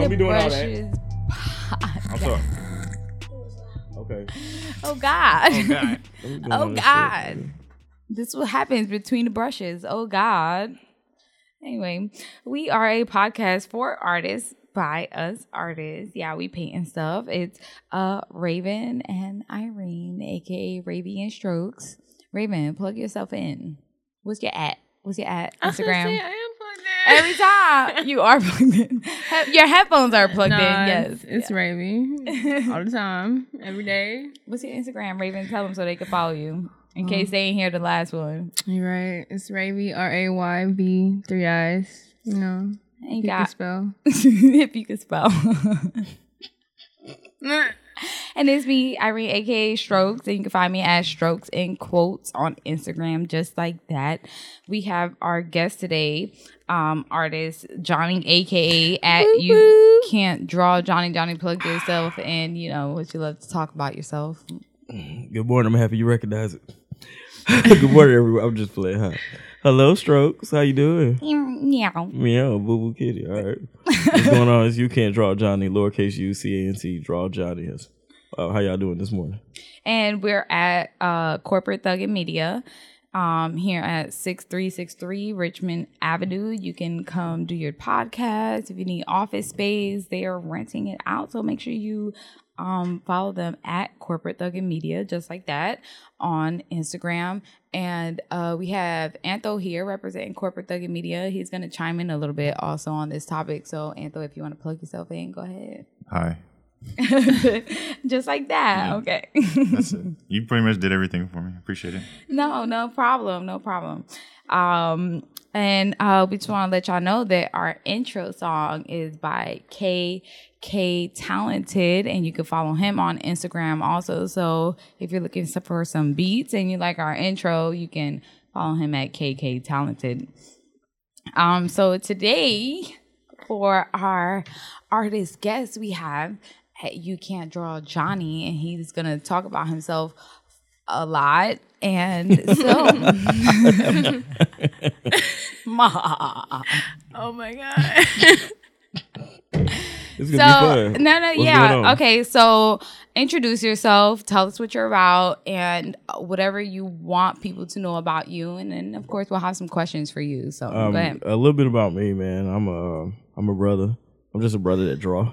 Don't the be doing all that. brushes. I'm sorry. Okay. Oh God. Oh God. Don't be doing Oh this God. shit. This is what happens between the brushes. Oh God. Anyway, we are a podcast for artists by us artists. Yeah, we paint and stuff. It's uh Raven and Irene, aka Ravy and Strokes. Raven, plug yourself in. What's your at? What's your at? I was gonna say, Instagram. I am plugged in. Every time you are plugged in. Your headphones are plugged Nah, in. Yes. It's, it's Ravy all the time, every day. What's your Instagram, Raven? Tell them so they can follow you. In Um, case they ain't hear the last one. You're right. It's Ravy, R A Y V, three eyes. You know, Ain't you can spell. if you could spell. And it's me, Irene, aka Strokes, and you can find me at Strokes in quotes on Instagram, just like that. We have our guest today, um, artist Johnny, aka at you can't draw Johnny. Johnny, plug yourself, and you know what you love to talk about yourself. Good morning. I'm happy you recognize it. Good morning, everyone. I'm just playing. Huh? Hello, Strokes. How you doing? Yeah. Meow, boo boo kitty. All right. What's going on is you can't draw Johnny, lowercase u c a n t, draw Johnny. Yes. Uh, how y'all doing this morning? and we're at uh, Corporate Thug and Media um, here at 6363 Richmond Avenue. You can come do your podcast. If you need office space, they are renting it out. So make sure you um, follow them at Corporate Thug and Media, just like that, on Instagram. And uh, we have Antho here representing Corporate Thug and Media. He's going to chime in a little bit also on this topic. So, Antho, if you want to plug yourself in, go ahead. Hi. just like that. Okay. That's it. You pretty much did everything for me. Appreciate it. No, no problem, no problem. Um, and uh, we just want to let y'all know that our intro song is by K K Talented, and you can follow him on Instagram also. So if you're looking for some beats and you like our intro, you can follow him at KK Talented. Um, so today for our artist guest, we have You Can't Draw Johnny, and he's gonna talk about himself a lot. And so, Ma. Oh my God. It's so gonna be no, no, What's yeah, okay. So introduce yourself, tell us what you're about, and whatever you want people to know about you, and then of course we'll have some questions for you. So Um, go ahead. a little bit about me, man. I'm a I'm a brother. I'm just a brother that draw.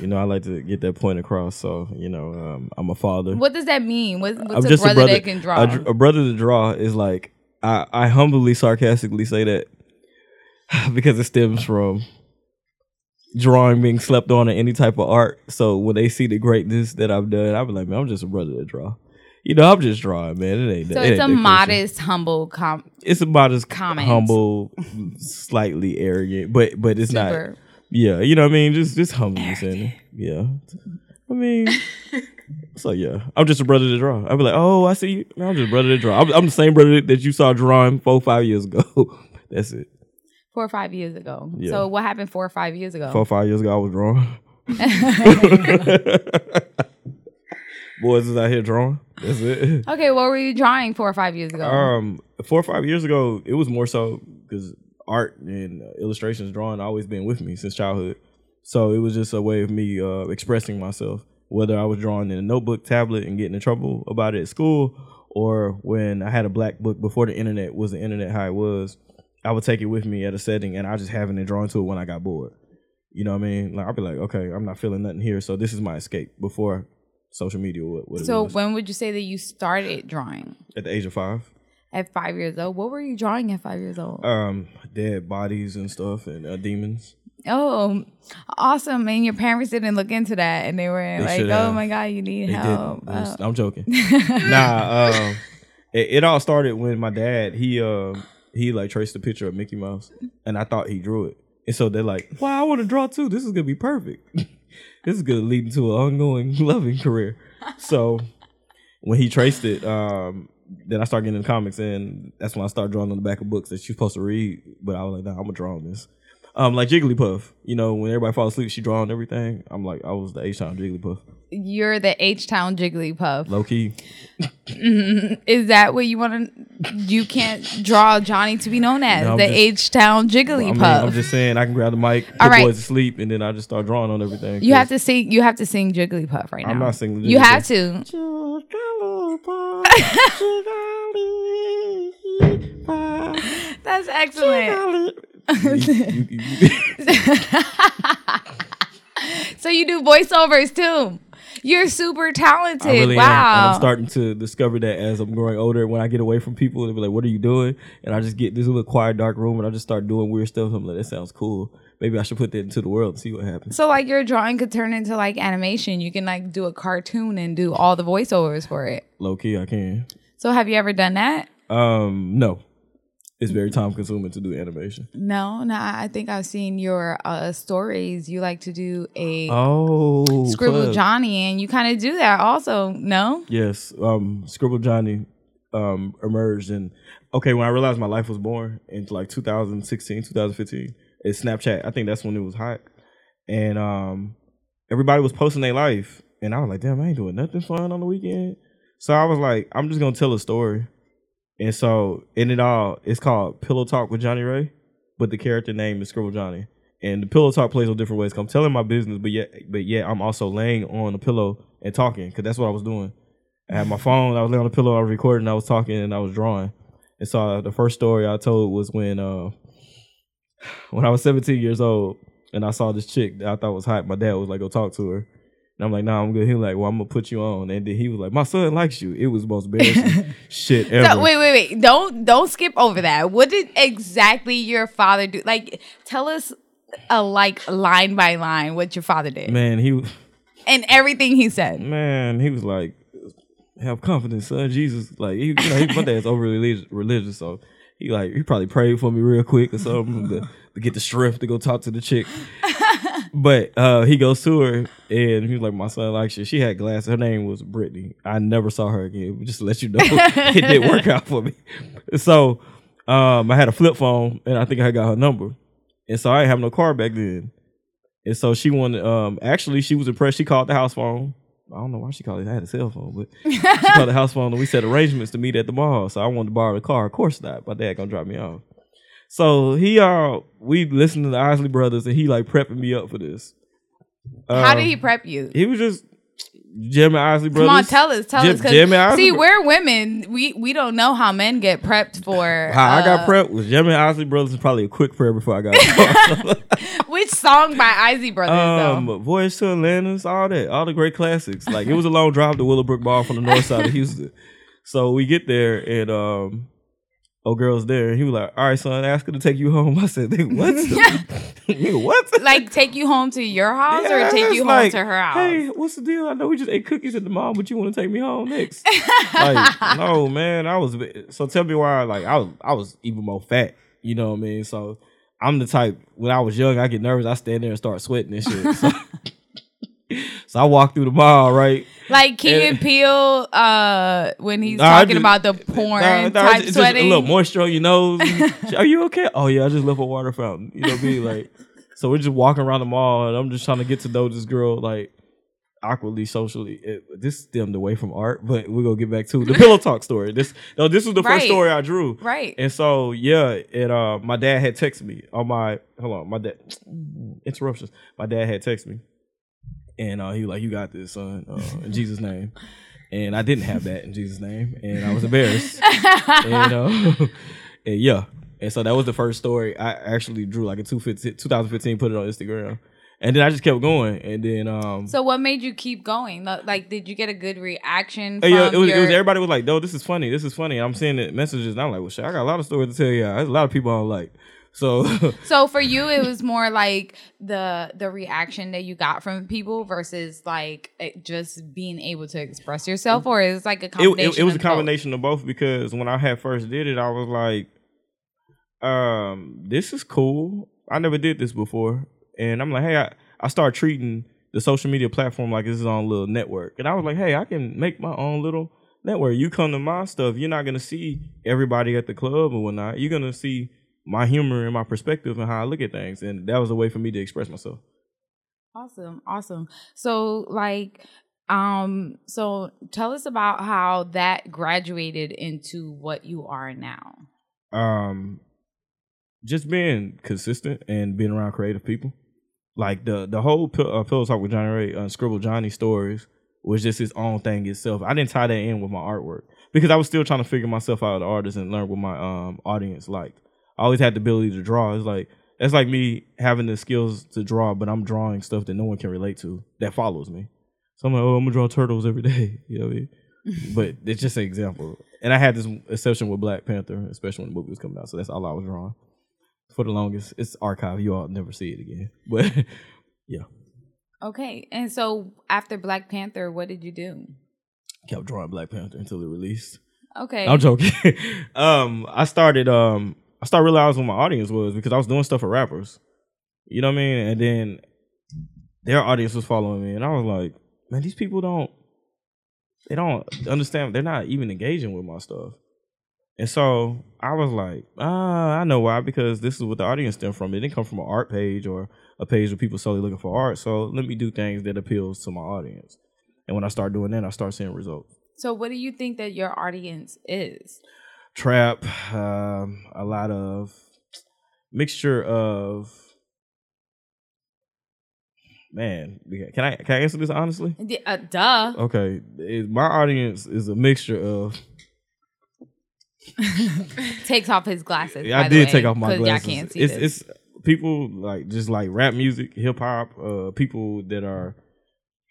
you know, I like to get that point across. So you know, um, I'm a father. What does that mean? What, what's I'm a just brother, a brother that can draw? A, a brother to draw is like I, I humbly, sarcastically say that because it stems from drawing being slept on in any type of art. So when they see the greatness that I've done, I'll be like, man, I'm just a brother to draw. You know, I'm just drawing, man. It ain't. so it it's ain't a that modest, humble com. It's a modest, comment. humble, slightly arrogant, but but it's not. Yeah, you know what I mean. Just just humbleness in it. Yeah, I mean. So yeah, I'm just a brother to draw. I'll be like, oh, I see you. No, I'm just a brother to draw. I'm, I'm the same brother that you saw drawing four, five years ago. That's it. Four or five years ago. Yeah. So what happened four or five years ago? Four, five years ago, I was drawing. Boys is out here drawing. That's it. Okay, what were you drawing four or five years ago? Um, four or five years ago, it was more so because art and uh, illustrations, drawing, always been with me since childhood. So it was just a way of me uh, expressing myself. Whether I was drawing in a notebook, tablet, and getting in trouble about it at school, or when I had a black book before the internet was the internet how it was, I would take it with me at a setting, and I just having it drawn to it when I got bored. You know what I mean? Like I'd be like, okay, I'm not feeling nothing here, so this is my escape before social media. What, what so when would you say that you started drawing? at the age of five. At five years old. What were you drawing at five years old? um dead bodies and stuff and uh, demons oh, awesome. And your parents didn't look into that and they were They like, oh have. my God, you need they help. was- Oh. i'm joking nah um it, it all started when my dad he uh he like traced a picture of mickey mouse and i thought he drew it and so they're like wow i want to draw too this is gonna be perfect this is gonna lead into an ongoing loving career so when he traced it um then I started getting into comics, and that's when I started drawing on the back of books that you're supposed to read. But I was like, nah, I'm gonna draw on this. Um, like Jigglypuff, you know, when everybody falls asleep, she draw on everything. I'm like, I was the H Town Jigglypuff, You're the H Town Jigglypuff. low key. Is that what you want to you can't draw Johnny to be known as No, I'm the just- H Town Jigglypuff. I I'm just saying I can grab the mic, put All right. boys to sleep, and then I just start drawing on everything. you have to sing. You have to sing Jigglypuff right now. I'm not singing You have to. That's excellent. You- you- you- So you do voiceovers too. You're super talented. I really am. And wow. I'm starting to discover that as I'm growing older. When I get away from people, they'll be like, "What are you doing?" And I just get this little quiet, dark room, and I just start doing weird stuff. I'm like, "That sounds cool. Maybe I should put that into the world and see what happens." so like your drawing could turn into like animation. You can like do a cartoon and do all the voiceovers for it. Low key, I can. So have you ever done that? Um, no, it's very time consuming to do animation. No, no. I think I've seen your uh, stories. You like to do a Oh, Scribble. Johnny, and you kind of do that also. No, Yes, um, Scribble Johnny um, emerged and okay when I realized my life was born into like 2016, 2015. It's Snapchat. I think that's when it was hot, and um, everybody was posting their life, and I was like, damn, I ain't doing nothing fun on the weekend. So I was like, I'm just gonna tell a story, and so in it all, it's called Pillow Talk with Johnny Ray, but the character name is Scribble Johnny. And the pillow talk plays on different ways. I'm telling my business, but yet, but yet I'm also laying on a pillow and talking because that's what I was doing. I had my phone. I was laying on the pillow. I was recording. I was talking and I was drawing. And so the first story I told was when uh, when I was 17 years old and I saw this chick that I thought was hot. My dad was like, "Go talk to her." And I'm like, "Nah, I'm good." He was like, "Well, I'm gonna put you on." And then he was like, "My son likes you." It was the most embarrassing shit ever. So, wait, wait, wait! Don't don't skip over that. What did exactly your father do? Like, tell us a like line by line what your father did Man, he and everything he said. man, he was like, "Have confidence, son." Jesus, like, he, you know, he, my dad's over religious, religious, so he like he probably prayed for me real quick or something to, to get the strength to go talk to the chick. but uh, he goes to her and he was like, "My son likes you." She had glasses. Her name was Brittany. I never saw her again. Just to let you know, it didn't work out for me. So um, I had a flip phone, and I think I got her number. And so I didn't have no car back then. And so she wanted, um, actually, she was impressed. She called the house phone. I don't know why she called it. I had a cell phone, but she called the house phone and we set arrangements to meet at the mall. So I wanted to borrow the car. Of course not. My dad gonna drop me off. So he, uh, we listened to the Isley Brothers and he like prepping me up for this. How Um, did he prep you? He was just Jim and Isley Brothers. Come on, tell us, tell Jim- us. 'cause Jim and Isley see, we're women. We we don't know how men get prepped for. How I got uh, prepped was Jim and Isley Brothers is probably a quick prayer before I got. Which song by Isley Brothers though? Um, Voyage to Atlantis, all that, all the great classics. Like it was a long drive to Willowbrook Bar from the north side of Houston. So we get there and um, oh girl's there, and he was like, "All right, son, ask her to take you home." I said, "Nigga, what? Nigga, what?" Like take you home to your house Yeah, or take you home like, to her house? Hey, what's the deal? I know we just ate cookies at the mall, but you want to take me home next? like, no, man. I was so tell me why. Like, I was I was even more fat. You know what I mean? So I'm the type when I was young, I get nervous. I stand there and start sweating and shit. So, so I walk through the mall, right? Like Key Peele, uh, when he's Nah, talking just- about the porn Nah, nah, type just sweating. a little moisture on your nose. Are you okay? Oh yeah, I just left a water fountain. You know what I mean? Like, so we're just walking around the mall, and I'm just trying to get to know this girl, like awkwardly, socially. It, this stemmed away from art, but we're gonna get back to the pillow talk story. This no, this was the Right. first story I drew. Right. And so yeah, and uh, my dad had texted me on my hold on, my dad interruptions. My dad had texted me, and uh, he was like, "You got this, son, uh, in Jesus' name." And I didn't have that in Jesus' name, and I was embarrassed. and, uh, and yeah, and so that was the first story I actually drew, like in 2015, 2015 put it on Instagram, and then I just kept going, and then um, So what made you keep going? Like, did you get a good reaction? Uh, yeah, it was, your, it was everybody was like, "No, this is funny. This is funny." I'm seeing the messages, and I'm like, "Well, shit, I got a lot of stories to tell you. There's a lot of people I don't like." So So for you, it was more like the the reaction that you got from people versus like it just being able to express yourself, or is it like a it, combination. it, it was a of both? combination of both because when I had first did it, I was like, um, this is cool. I never did this before. And I'm like, hey, I, I start treating the social media platform like this is on a little network. And I was like, hey, I can make my own little network. You come to my stuff, you're not gonna see everybody at the club or whatnot. You're gonna see my humor and my perspective and how I look at things. And that was a way for me to express myself. Awesome, awesome. So like Um, so tell us about how that graduated into what you are now. Um, just being consistent and being around creative people. Like the the whole Pill- uh, Pillow Talk with Johnny Ray, uh, Scribble Johnny stories was just his own thing itself. I didn't tie that in with my artwork because I was still trying to figure myself out as an artist and learn what my um audience liked. I always had the ability to draw. It's like it's like me having the skills to draw, but I'm drawing stuff that no one can relate to that follows me. So I'm like, oh, I'm gonna draw turtles every day. You know what I mean? but it's just an example. And I had this exception with Black Panther, especially when the movie was coming out. So that's all I was drawing for the longest. It's archive. You all never see it again. But yeah, Okay, and so after Black Panther, what did you do? kept drawing Black Panther until it released. Okay, I'm joking. um, I started um I started realizing what my audience was because I was doing stuff for rappers. You know what I mean? And then their audience was following me, and I was like, man, these people don't they don't understand. They're not even engaging with my stuff. And so I was like, ah, I know why, because this is what the audience stemmed from. It didn't come from an art page or a page where people solely looking for art. So let me do things that appeals to my audience. And when I start doing that, I start seeing results. so what do you think that your audience is? Trap, um, a lot of mixture of man. Can I can I answer this honestly? Uh, duh. Okay, it- my audience is a mixture of Takes off his glasses. Yeah, I did way, take off my glasses. Y'all can't see it's this. it's people like just like rap music, hip hop, uh, people that are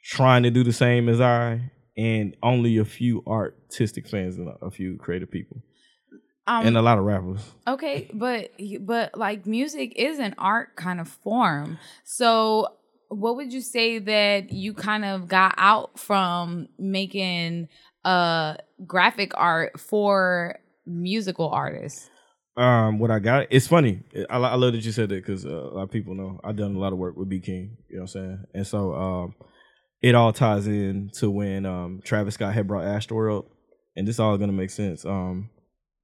trying to do the same as I, and only a few artistic fans and a few creative people, um, and a lot of rappers. Okay, but but like music is an art kind of form. So what would you say that you kind of got out from making uh graphic art for musical artists? Um, what I got, it's funny. I, I love that you said that because uh, a lot of people know I've done a lot of work with B King. You know what I'm saying? And so um, it all ties in to when um Travis Scott had brought Astroworld, and this all gonna make sense. Um,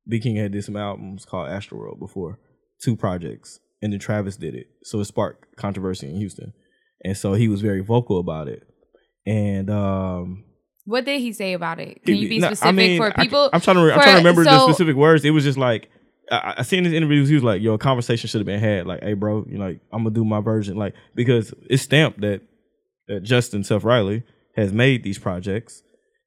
B King had did some albums called Astroworld before, two projects, and then Travis did it, so it sparked controversy in Houston, and so he was very vocal about it. And um, What did he say about it? Can you be no, I specific mean, for people? I'm trying to. re- I'm trying to remember the specific words. It was just like I, I seen his interviews. He was like, "Yo, a conversation should have been had. Like, hey, bro, you like, I'm gonna do my version. Like, because it's stamped that that Justin Self Riley has made these projects,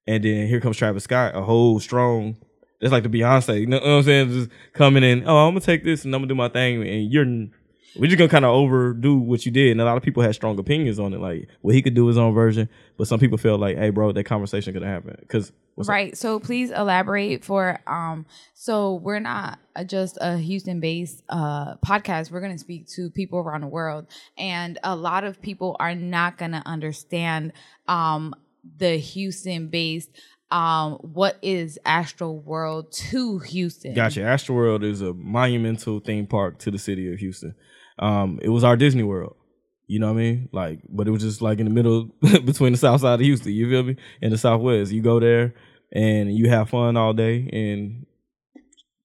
and then here comes Travis Scott, a whole strong. That's like the Beyonce. You know what I'm saying? Just coming in. Oh, I'm gonna take this and I'm gonna do my thing, and you're. We're just gonna kind of overdo what you did, and a lot of people had strong opinions on it. Like, well, he could do his own version, but some people felt like, "Hey, bro, that conversation could have happened." Because right so please elaborate for um so we're not just a houston based uh podcast we're to speak to people around the world and a lot of people are not to understand um the houston based um what is astro world to houston Gotcha. Astroworld is a monumental theme park to the city of Houston. Um, it was our Disney World. You know what I mean? Like, but it was just like in the middle between the south side of Houston. You feel me? In the southwest. You go there and you have fun all day, and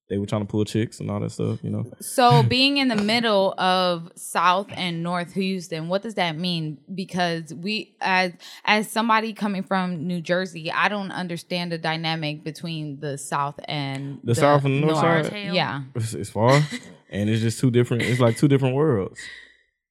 they were trying to pull chicks and all that stuff. You know? So being in the middle of South and North Houston, what does that mean? Because we as as somebody coming from New Jersey, I don't understand the dynamic between the South and The South and the North side? Yeah. It's, it's far, and it's just two different. It's like two different worlds.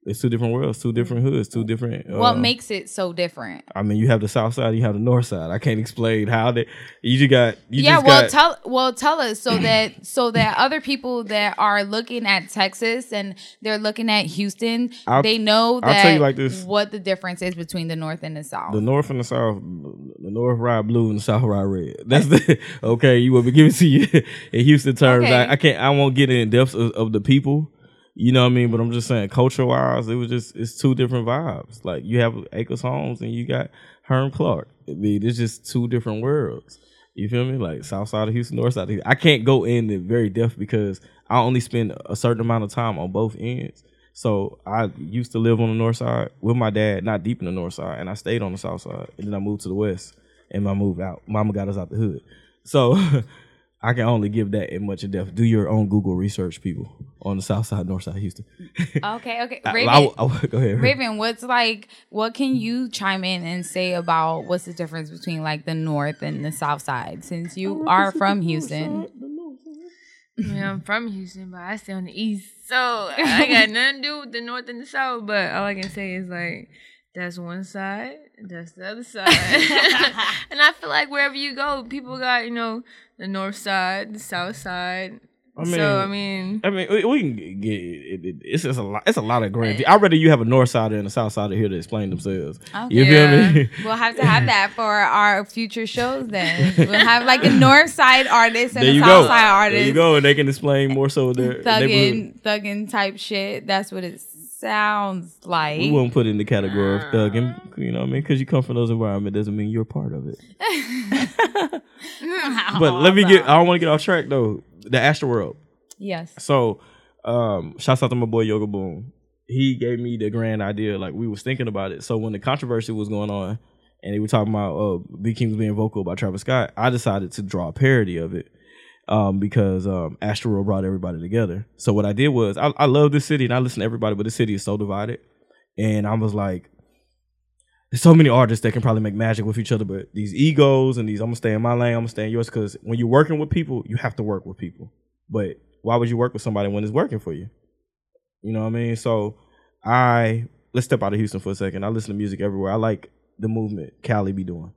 It's two different worlds, two different hoods, two different. Uh, What makes it so different? I mean, you have the south side, you have the north side. I can't explain how they. You just got. You yeah, just well got, tell well tell us so that so that other people that are looking at Texas and they're looking at Houston, I'll- they know I'll that tell you like this. what the difference is between the North and the South. The north and the south, the north ride blue and the south ride red. That's the okay. You will be giving to you in Houston terms. Okay. I, I can't. I won't get in depth of, of the people. You know what I mean? But I'm just saying, culture wise, it was just it's two different vibes. Like you have Acres Homes and you got Hiram Clarke. I mean, it's just two different worlds. You feel me? Like south side of Houston, north side of Houston. I can't go in the very depth because I only spend a certain amount of time on both ends. So I used to live on the north side with my dad, not deep in the north side, and I stayed on the south side. And then I moved to the west, and I moved out. Mama got us out the hood. So I can only give that in much in depth. Do your own Google research, people, on the south side, north side, Houston. Okay, okay. Raven, I- I- go ahead. Raven, what's like? What can you chime in and say about what's the difference between like the north and the south side? Since you are from Houston, Yeah, I'm from Houston, but I stay on the east, so I got nothing to do with the north and the south. But all I can say is like, that's one side, that's the other side, and I feel like wherever you go, people got you know the north side, the south side. I mean, so I mean, I mean, we, we can get it, it, it's just a lot. It's a lot of grand. I'd rather you have a north sider and a south sider here to explain themselves. Oh, you Yeah. feel me? we'll have to have that for our future shows. Then we'll have like a north side artist and there a you south go. side artist. There you go, and they can explain more so their neighborhood. thugging, thugging type shit. That's what it sounds like. We won't put it in the category of thugging, you know what I mean? Because you come from those environments doesn't mean you're part of it. But let me get, I don't want to get off track though. The Astro World. yes. So, um, shouts out to my boy Yoga Boom. He gave me the grand idea. Like we was thinking about it. So when the controversy was going on, and they were talking about uh, B King was being vocal about Travis Scott, I decided to draw a parody of it. Um, because um, Astro World brought everybody together. So what I did was I, I love this city and I listen to everybody, but this city is so divided. And I was like, there's so many artists that can probably make magic with each other, but these egos and these I'm gonna stay in my lane, I'm gonna stay in yours. Because when you're working with people, you have to work with people. But why would you work with somebody when it's working for you? You know what I mean? So I let's step out of Houston for a second. I listen to music everywhere. I like the movement Cali be doing.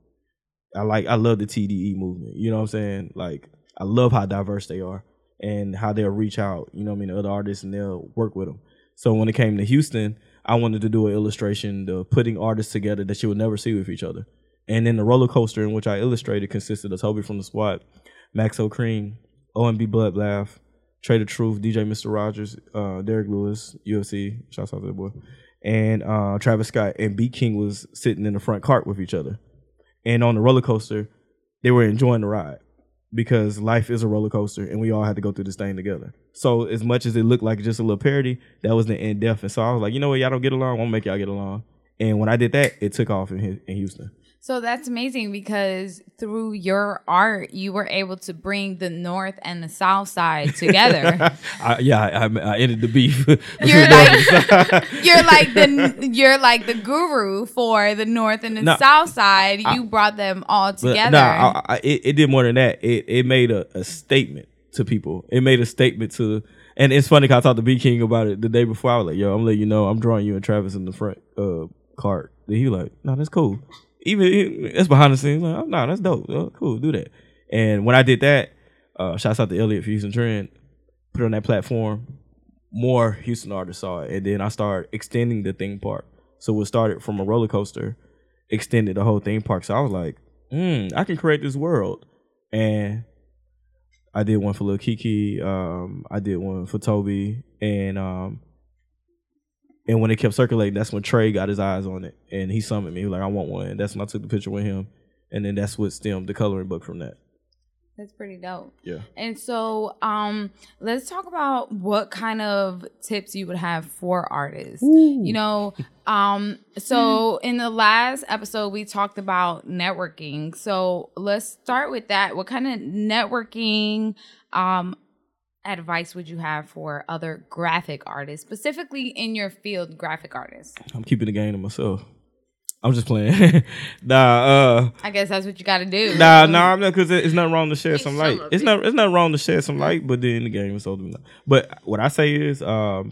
I like I love the TDE movement. You know what I'm saying? Like I love how diverse they are and how they'll reach out, you know what I mean, to other artists and they'll work with them. So when it came to Houston, I wanted to do an illustration to putting artists together that you would never see with each other. And then the roller coaster in which I illustrated consisted of Toby from the Squad, Maxo Kream, OMB Bloodbath, Trader Truth, DJ Mr. Rogers, uh, Derek Lewis, UFC, shouts out to that boy, and uh, Travis Scott and B King was sitting in the front cart with each other. And on the roller coaster, they were enjoying the ride because life is a roller coaster and we all had to go through this thing together. So as much as it looked like just a little parody, that was the in depth. And so I was like, you know what, y'all don't get along, I'm gonna make y'all get along. And when I did that, it took off in, in Houston. So that's amazing because through your art, you were able to bring the north and the south side together. I, yeah, I, I, I ended the beef. you're like you're like the you're like the guru for the north and the No, south side. You brought them all together. Nah, I, I, it, it did more than that. It it made a, a statement to people. It made a statement to, and it's funny 'cause I talked to B King about it the day before. I was like, "Yo, I'm letting you know, I'm drawing you and Travis in the front uh cart." Then he was like, "No, that's cool. Even that's behind the scenes. Like, oh, no, that's dope. Oh, cool, do that." And when I did that, uh, shouts out to Elliot for Houston Trend. Put it on that platform. More Houston artists saw it, and then I started extending the theme park. So it started from a roller coaster, extended the whole theme park. So I was like, hmm, I can create this world. And I did one for Lil Keke. Um, I did one for Toby, and um, and when it kept circulating, that's when Trey got his eyes on it, and he summoned me. He was like, I want one. And that's when I took the picture with him, and then that's what stemmed the coloring book from that. That's pretty dope. Yeah. And so, um, let's talk about what kind of tips you would have for artists. You know, um, so in the last episode we talked about networking. So let's start with that. What kind of networking um advice would you have for other graphic artists, specifically in your field, graphic artists? I'm keeping the game to myself. I'm just playing. nah, uh, I guess that's what you got to do. Nah, nah, I'm not because it's not wrong to shed some light. It's not it's not wrong to shed some light, but then the game is so But what I say is, um,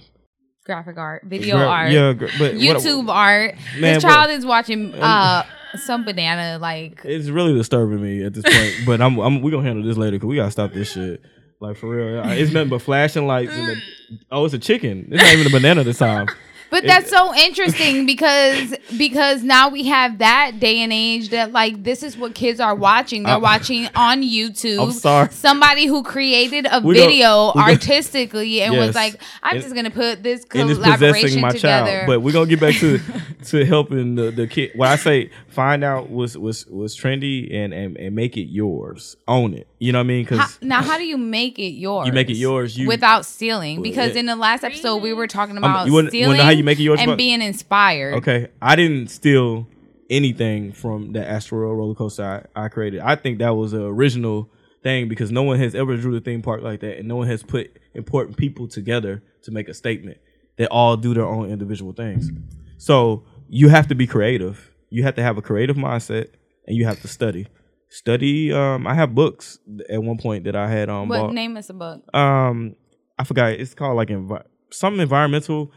Graphic art, video gra- art. yeah, gra- but what- YouTube art. Man, this child is watching uh some banana like it's really disturbing me at this point. but I'm, I'm we gonna handle this later because we gotta stop this shit. Like for real, it's nothing but flashing lights and the, mm. oh, it's a chicken. It's not even a banana this time. but that's so interesting because because now we have that day and age that like this is what kids are watching. They're I'm- watching on YouTube. I'm sorry. Somebody who created a We video artistically and Yes. was like, I'm And- just gonna put this collaboration my together. child. But we're gonna get back to to helping the, the kid. What I say, find out what's what's what's trendy and, and and make it yours. Own it. You know what I mean? Because now, how do you make it yours? You make it yours, you- without stealing. Because yeah. in the last episode, we were talking about you wanna- stealing wanna how you make it yours, and being inspired. Okay, I didn't steal anything from the Astro roller coaster I, I created. I think that was an original thing because no one has ever drew the theme park like that, and no one has put important people together to make a statement. They all do their own individual things. So you have to be creative. You have to have a creative mindset, and you have to study. Study. Um, I have books at one point that I had um What bought. name is the book? Um, I forgot. It's called like envi- some environmental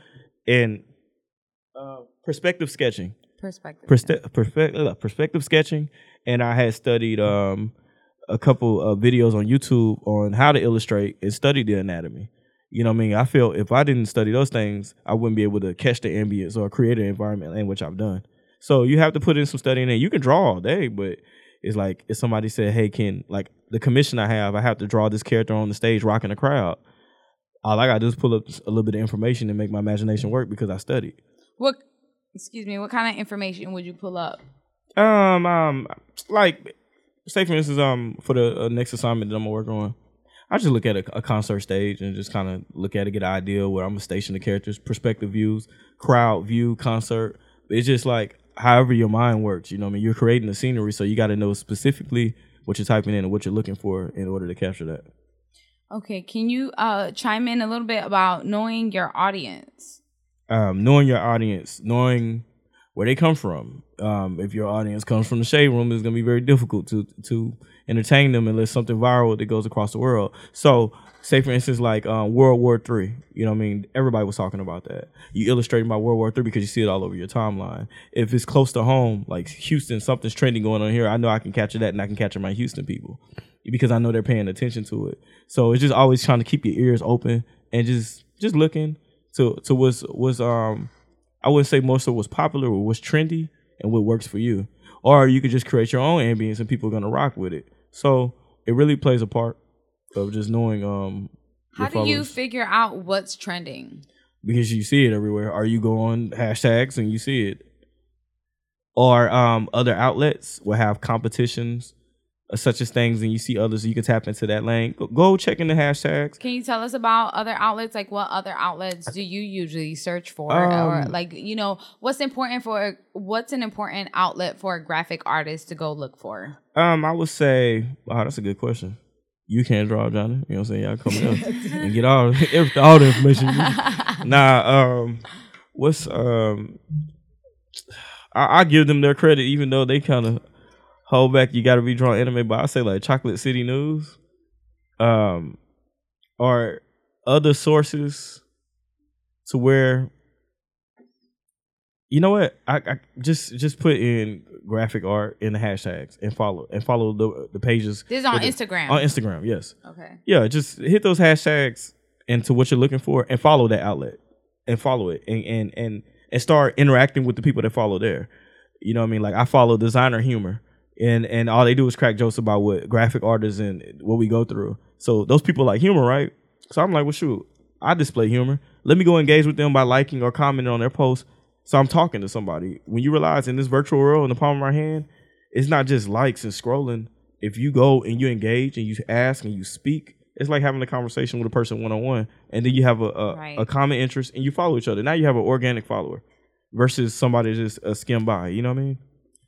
and uh, perspective sketching Perspective. perspe- perspective uh, perspective sketching, and I had studied um a couple of videos on YouTube on how to illustrate and study the anatomy. You know what I mean? I feel if I didn't study those things, I wouldn't be able to catch the ambience or create an environment in which I've done. So you have to put in some study in there. You can draw all day, but it's like if somebody said, "Hey, can like the commission I have, I have to draw this character on the stage rocking the crowd." All I gotta do is pull up a little bit of information and make my imagination work because I studied. What? Excuse me. What kind of information would you pull up? Um, um, like, say for instance, um, for the uh, next assignment that I'm gonna work on, I just look at a, a concert stage and just kind of look at it, get an idea where I'm gonna station the characters, perspective views, crowd view, concert. It's just like however your mind works. You know, what I mean, you're creating the scenery, so you got to know specifically what you're typing in and what you're looking for in order to capture that. Okay. Can you uh chime in a little bit about knowing your audience? um, knowing your audience, knowing where they come from. Um, if your audience comes from the shade room, it's gonna be very difficult to to entertain them unless something viral that goes across the world. So, say for instance, like um, World War Three. You know, what I mean, everybody was talking about that. You illustrating about World War Three because you see it all over your timeline. If it's close to home, like Houston, something's trending going on here. I know I can capture that, and I can capture my Houston people because I know they're paying attention to it. So it's just always trying to keep your ears open and just just looking to to what's what's um I wouldn't say most of what's popular or what's trendy and what works for you. Or you could just create your own ambience and people are gonna rock with it. So it really plays a part of just knowing um How do you figure out what's trending? because you see it everywhere. are you going hashtags and you see it. Or um other outlets will have competitions uh, such as things and you see others you can tap into that lane. Go, go check in the hashtags. Can you tell us about other outlets? Like, what other outlets do you usually search for, or Um, like, you know, what's important for what's an important outlet for a graphic artist to go look for? Um, I would say, wow, that's a good question. You can't draw, Johnny. You know what I'm saying? Y'all come up and get all all the information. Nah, um, what's um, I, I give them their credit, even though they kind of hold back. You got to be drawing anime, but I say like Chocolate City News, um, or other sources to where you know what? I, I just just put in graphic art in the hashtags and follow and follow the the pages This is on Instagram. on Instagram yes. Okay. yeah just hit those hashtags into what you're looking for and follow that outlet and follow it and and and, and start interacting with the people that follow there. You know what I mean? Like I follow designer humor and and all they do is crack jokes about what graphic artists and what we go through. So those people like humor right? So I'm like well shoot I display humor. Let me go engage with them by liking or commenting on their posts so I'm talking to somebody. When you realize in this virtual world, in the palm of our hand, it's not just likes and scrolling. If you go and you engage and you ask and you speak, it's like having a conversation with a person one on one, and then you have a a, Right. a common interest and you follow each other. Now you have an organic follower versus somebody just uh, skim by. You know what I mean?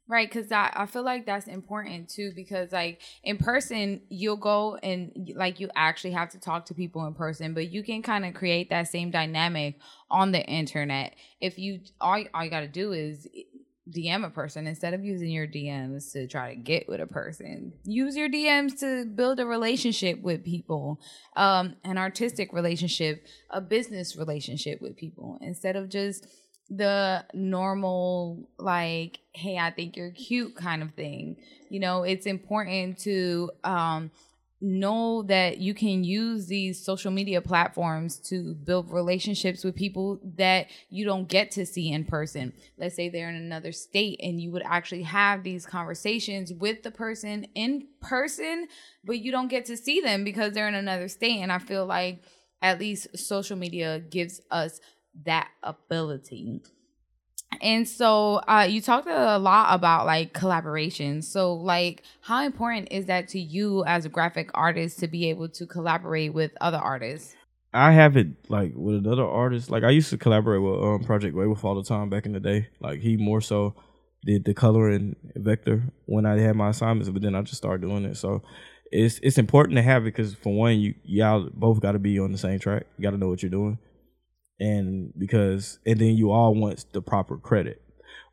Right, because I, I feel like that's important too. Because like in person, you'll go and like you actually have to talk to people in person, but you can kind of create that same dynamic on the internet. If you all all you got to do is DM a person instead of using your DMs to try to get with a person. Use your DMs to build a relationship with people, um, an artistic relationship, a business relationship with people, instead of just the normal like hey i think you're cute kind of thing. You know it's important to um know that you can use these social media platforms to build relationships with people that you don't get to see in person. Let's say they're in another state and you would actually have these conversations with the person in person but you don't get to see them because they're in another state. And i feel like at least social media gives us that ability. And so uh, you talked a lot about like collaboration. So like how important is that to you as a graphic artist to be able to collaborate with other artists? I have it like with another artist. Like I used to collaborate with um, Project Waywolf all the time back in the day. Like he more so did the color and vector when I had my assignments, but then I just started doing it. So it's it's important to have it because for one, you y'all both got to be on the same track. You got to know what you're doing, and because and then you all want the proper credit.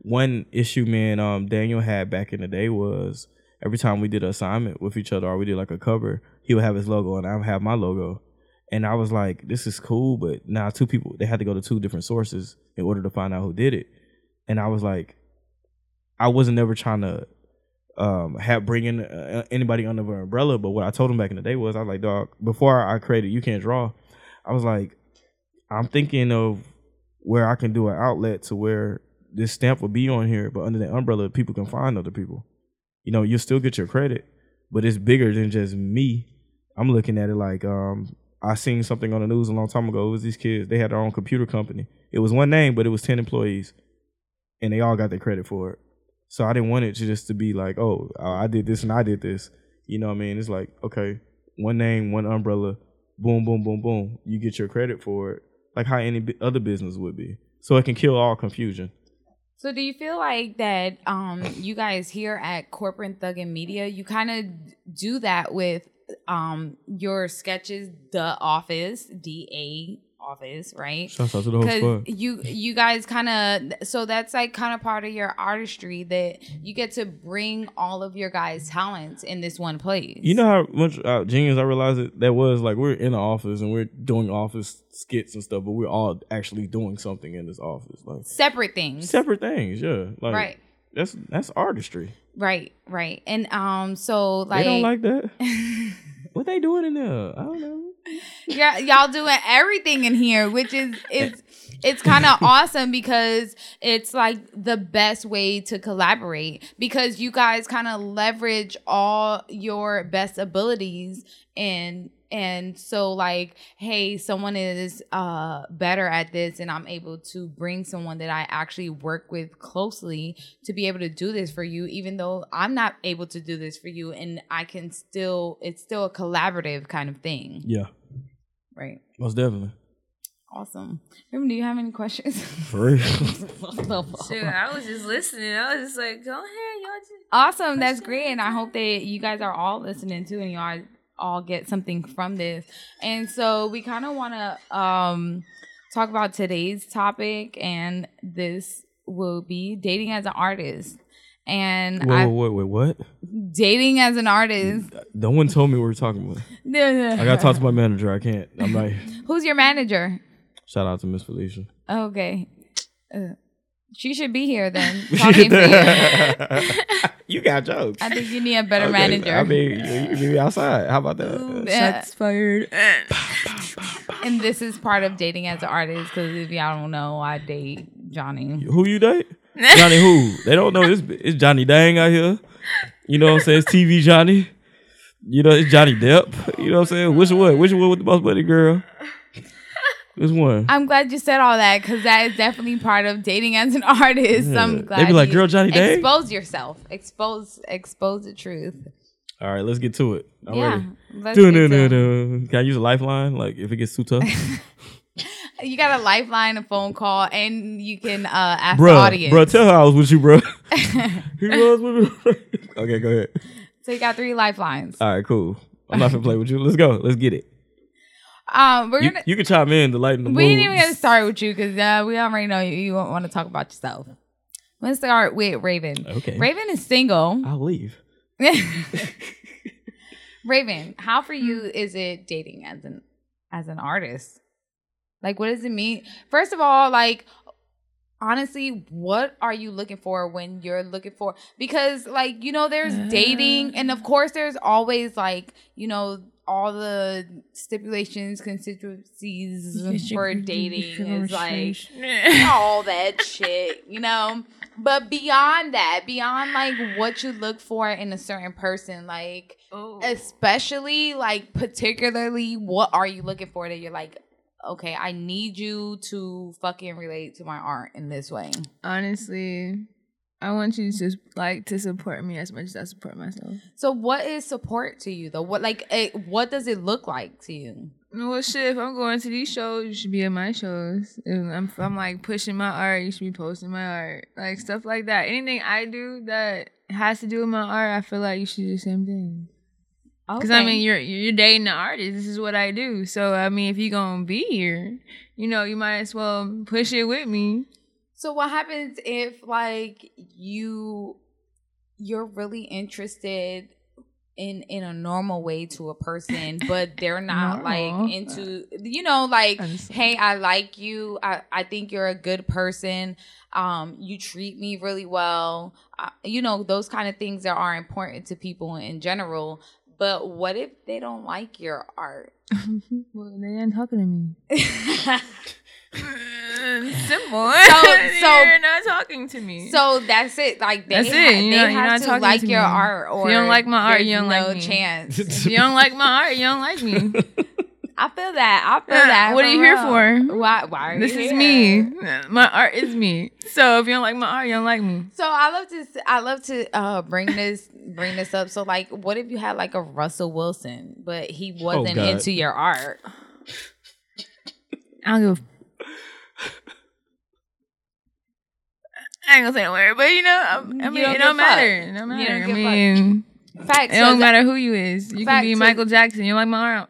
One issue, man, um, Daniel had back in the day was every time we did an assignment with each other or we did like a cover, he would have his logo and I would have my logo. And I was like, this is cool, but now two people they had to go to two different sources in order to find out who did it. And I was like, I wasn't ever trying to um have bring in uh, anybody under the umbrella, but what I told him back in the day was I was like, dog, before I created You Can't Draw, I was like, I'm thinking of where I can do an outlet to where this stamp will be on here, but under the umbrella, people can find other people. You know, you'll still get your credit, but it's bigger than just me. I'm looking at it like um I seen something on the news a long time ago. It was these kids. They had their own computer company. It was one name, but it was ten employees, and they all got their credit for it. So I didn't want it to just to be like, oh, uh, I did this and I did this. You know what I mean? It's like, okay, one name, one umbrella, boom, boom, boom, boom. You get your credit for it, like how any other business would be. So it can kill all confusion. So do you feel like that um you guys here at Corporate Thug and Media, you kind of do that with um your sketches, The Office, D A Office, right? Shouts out to the whole squad. you you guys kind of so that's like kind of part of your artistry that you get to bring all of your guys' talents in this one place. You know how much uh, genius I realized that, that was like we're in the office and we're doing office skits and stuff, but we're all actually doing something in this office, like separate things, separate things. Yeah, like right? that's that's artistry. Right, right, and um, so like, they don't like that. what they doing in there? I don't know. Yeah, y'all doing everything in here, which is it's it's kind of awesome because it's like the best way to collaborate because you guys kind of leverage all your best abilities and and so like hey someone is uh better at this and i'm able to bring someone that i actually work with closely to be able to do this for you even though i'm not able to do this for you and i can still it's still a collaborative kind of thing. Yeah, right most definitely. awesome Ruben, do you have any questions For real. Shoot, I was just listening. I was just like, go ahead, y'all. Just awesome that's great and i hope that you guys are all listening too and y'all all get something from this and so we kind of want to um talk about today's topic and this will be dating as an artist and wait, I, wait, wait, what? dating as an artist No one told me we were talking about. I gotta talk to my manager. I can't. I'm like, who's your manager shout out to Miss Felicia. okay uh, she should be here then you. you got jokes. i think you need a better Okay, manager I mean, you, you be outside. How about that? Yeah. fired. And this is part of dating as an artist because if y'all don't know, I date Johnny. Who you date? Johnny who? They don't know this. It's Johnny Dang out here. You know what I'm saying? It's TV Johnny. You know, it's Johnny Depp. You know what I'm saying? Which one? Which one with the most money girl? Which one? I'm glad you said all that because that is definitely part of dating as an artist. Yeah. I'm glad. They be like, "Girl, Johnny Dang?" Expose yourself. Expose expose the truth. All right, let's get to it. I'm yeah. ready. let's get Dun, to dun, it. dun, dun. Can I use a lifeline? Like if it gets too tough, You got a lifeline, a phone call, and you can uh, ask the audience. bruh, tell her I was with you, bro. he was with me. okay, go ahead. So you got three lifelines. All right, cool. I'm not gonna play with you. Let's go. Let's get it. Um, we're You, gonna. you can chime in to lighten the mood. We didn't even get started with you because uh, we already know you, you want to talk about yourself. Let's start with Raven. Okay. Raven is single. I'll leave. Raven, how for you is it dating as an as an artist? Like what does it mean? First of all, like honestly, what are you looking for when you're looking for because like, you know, there's dating and of course there's always like, you know, all the stipulations, constituencies for dating is like all that shit, you know. But beyond that, beyond like what you look for in a certain person, like Oh. especially like particularly what are you looking for that you're like, okay, I need you to fucking relate to my art in this way. Honestly, I want you to just like to support me as much as I support myself. So what is support to you though? What like eh, what does it look like to you? Well, shit, if I'm going to these shows, you should be at my shows. If I'm, if I'm like pushing my art, you should be posting my art. Like stuff like that. Anything I do that has to do with my art, I feel like you should do the same thing. Because I mean, you're you're dating an artist. This is what I do. So I mean, if you're gonna be here, you know, you might as well push it with me. So what happens if like you you're really interested in in a normal way to a person, but they're not like into you know like hey, I like you. I I think you're a good person. Um, you treat me really well. Uh, you know those kind of things that are important to people in general. But what if they don't like your art? well, they ain't talking to me. Simple. So, so you're not talking to me. So that's it. Like they, that's ha- it. You they know, have you're not to like to your me. art, or if you don't like my art, you don't no like me. chance. if you don't like my art, you don't like me. I feel that. I feel Uh, that. what are you here for? Why? Why are this you is here? me. My art is me. So if you don't like my art, you don't like me. So I love to. I love to uh, bring this bring this up. So like, what if you had like a Russell Wilson, but he wasn't God. into your art? I don't give. A I ain't gonna say no word, but you know, I, I You mean, don't it don't matter. fuck. It don't You matter. don't I give fuck. mean, Fact. it so don't that- matter who you is. You Fact, can be so- Michael Jackson. You like my art.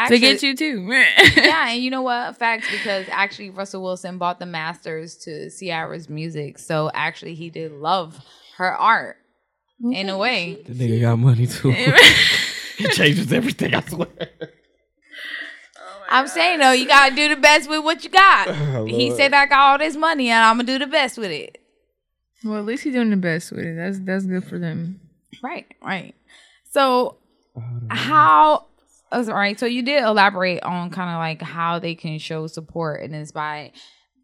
Actually, to get you too. yeah, and you know what? Facts because actually Russell Wilson bought the masters to Ciara's music, so actually he did love her art in a way. The nigga got money too. he changes everything. I swear. I'm saying though, you gotta do the best with what you got. Oh, he said I got all this money and I'm gonna do the best with it. well, at least he's doing the best with it. That's that's good for them. Right, right. So oh, how oh, sorry, so you did elaborate on kind of like how they can show support and it's by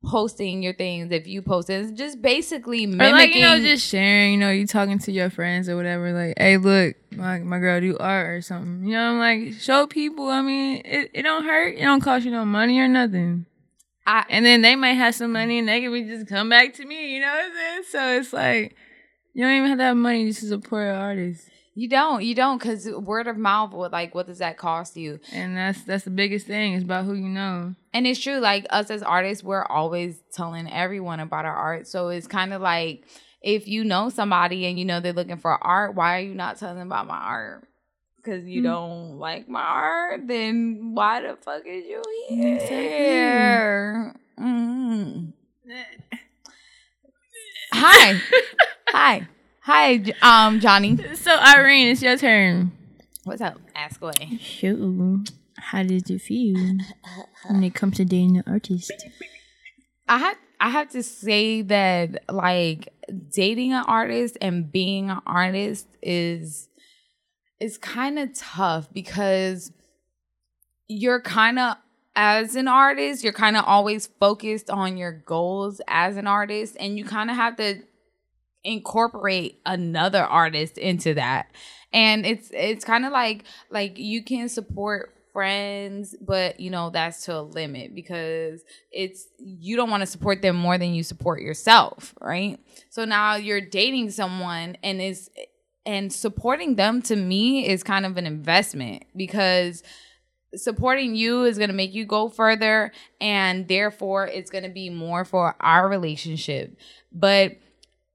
posting your things if you post it. It's just basically mimicking Or like you know, just sharing. You know, you talking to your friends or whatever. Like, hey, look, my my girl do art or something. You know, I'm like show people. I mean, it, it don't hurt. It don't cost you no money or nothing. I, And then they might have some money and they can be just come back to me. You know what I'm saying? So it's like you don't even have that money just to support an artist. You don't, you don't, because word of mouth, what like what does that cost you? And that's that's the biggest thing. It's about who you know. And it's true, like us as artists, we're always telling everyone about our art. So it's kind of like if you know somebody and you know they're looking for art, why are you not telling them about my art? Because you don't like my art, then why the fuck is you here? Mm. Hi, hi, hi, um, Johnny. So Irene, it's your turn. What's up? Ask away. So, how did you feel when it comes to dating an artist? I have I have to say that like dating an artist and being an artist is is kind of tough because you're kind of as an artist, you're kind of always focused on your goals as an artist and you kind of have to incorporate another artist into that. And it's it's kind of like like you can support friends, but you know that's to a limit because it's you don't want to support them more than you support yourself, right? So now you're dating someone and is and supporting them to me is kind of an investment because supporting you is going to make you go further and therefore it's going to be more for our relationship but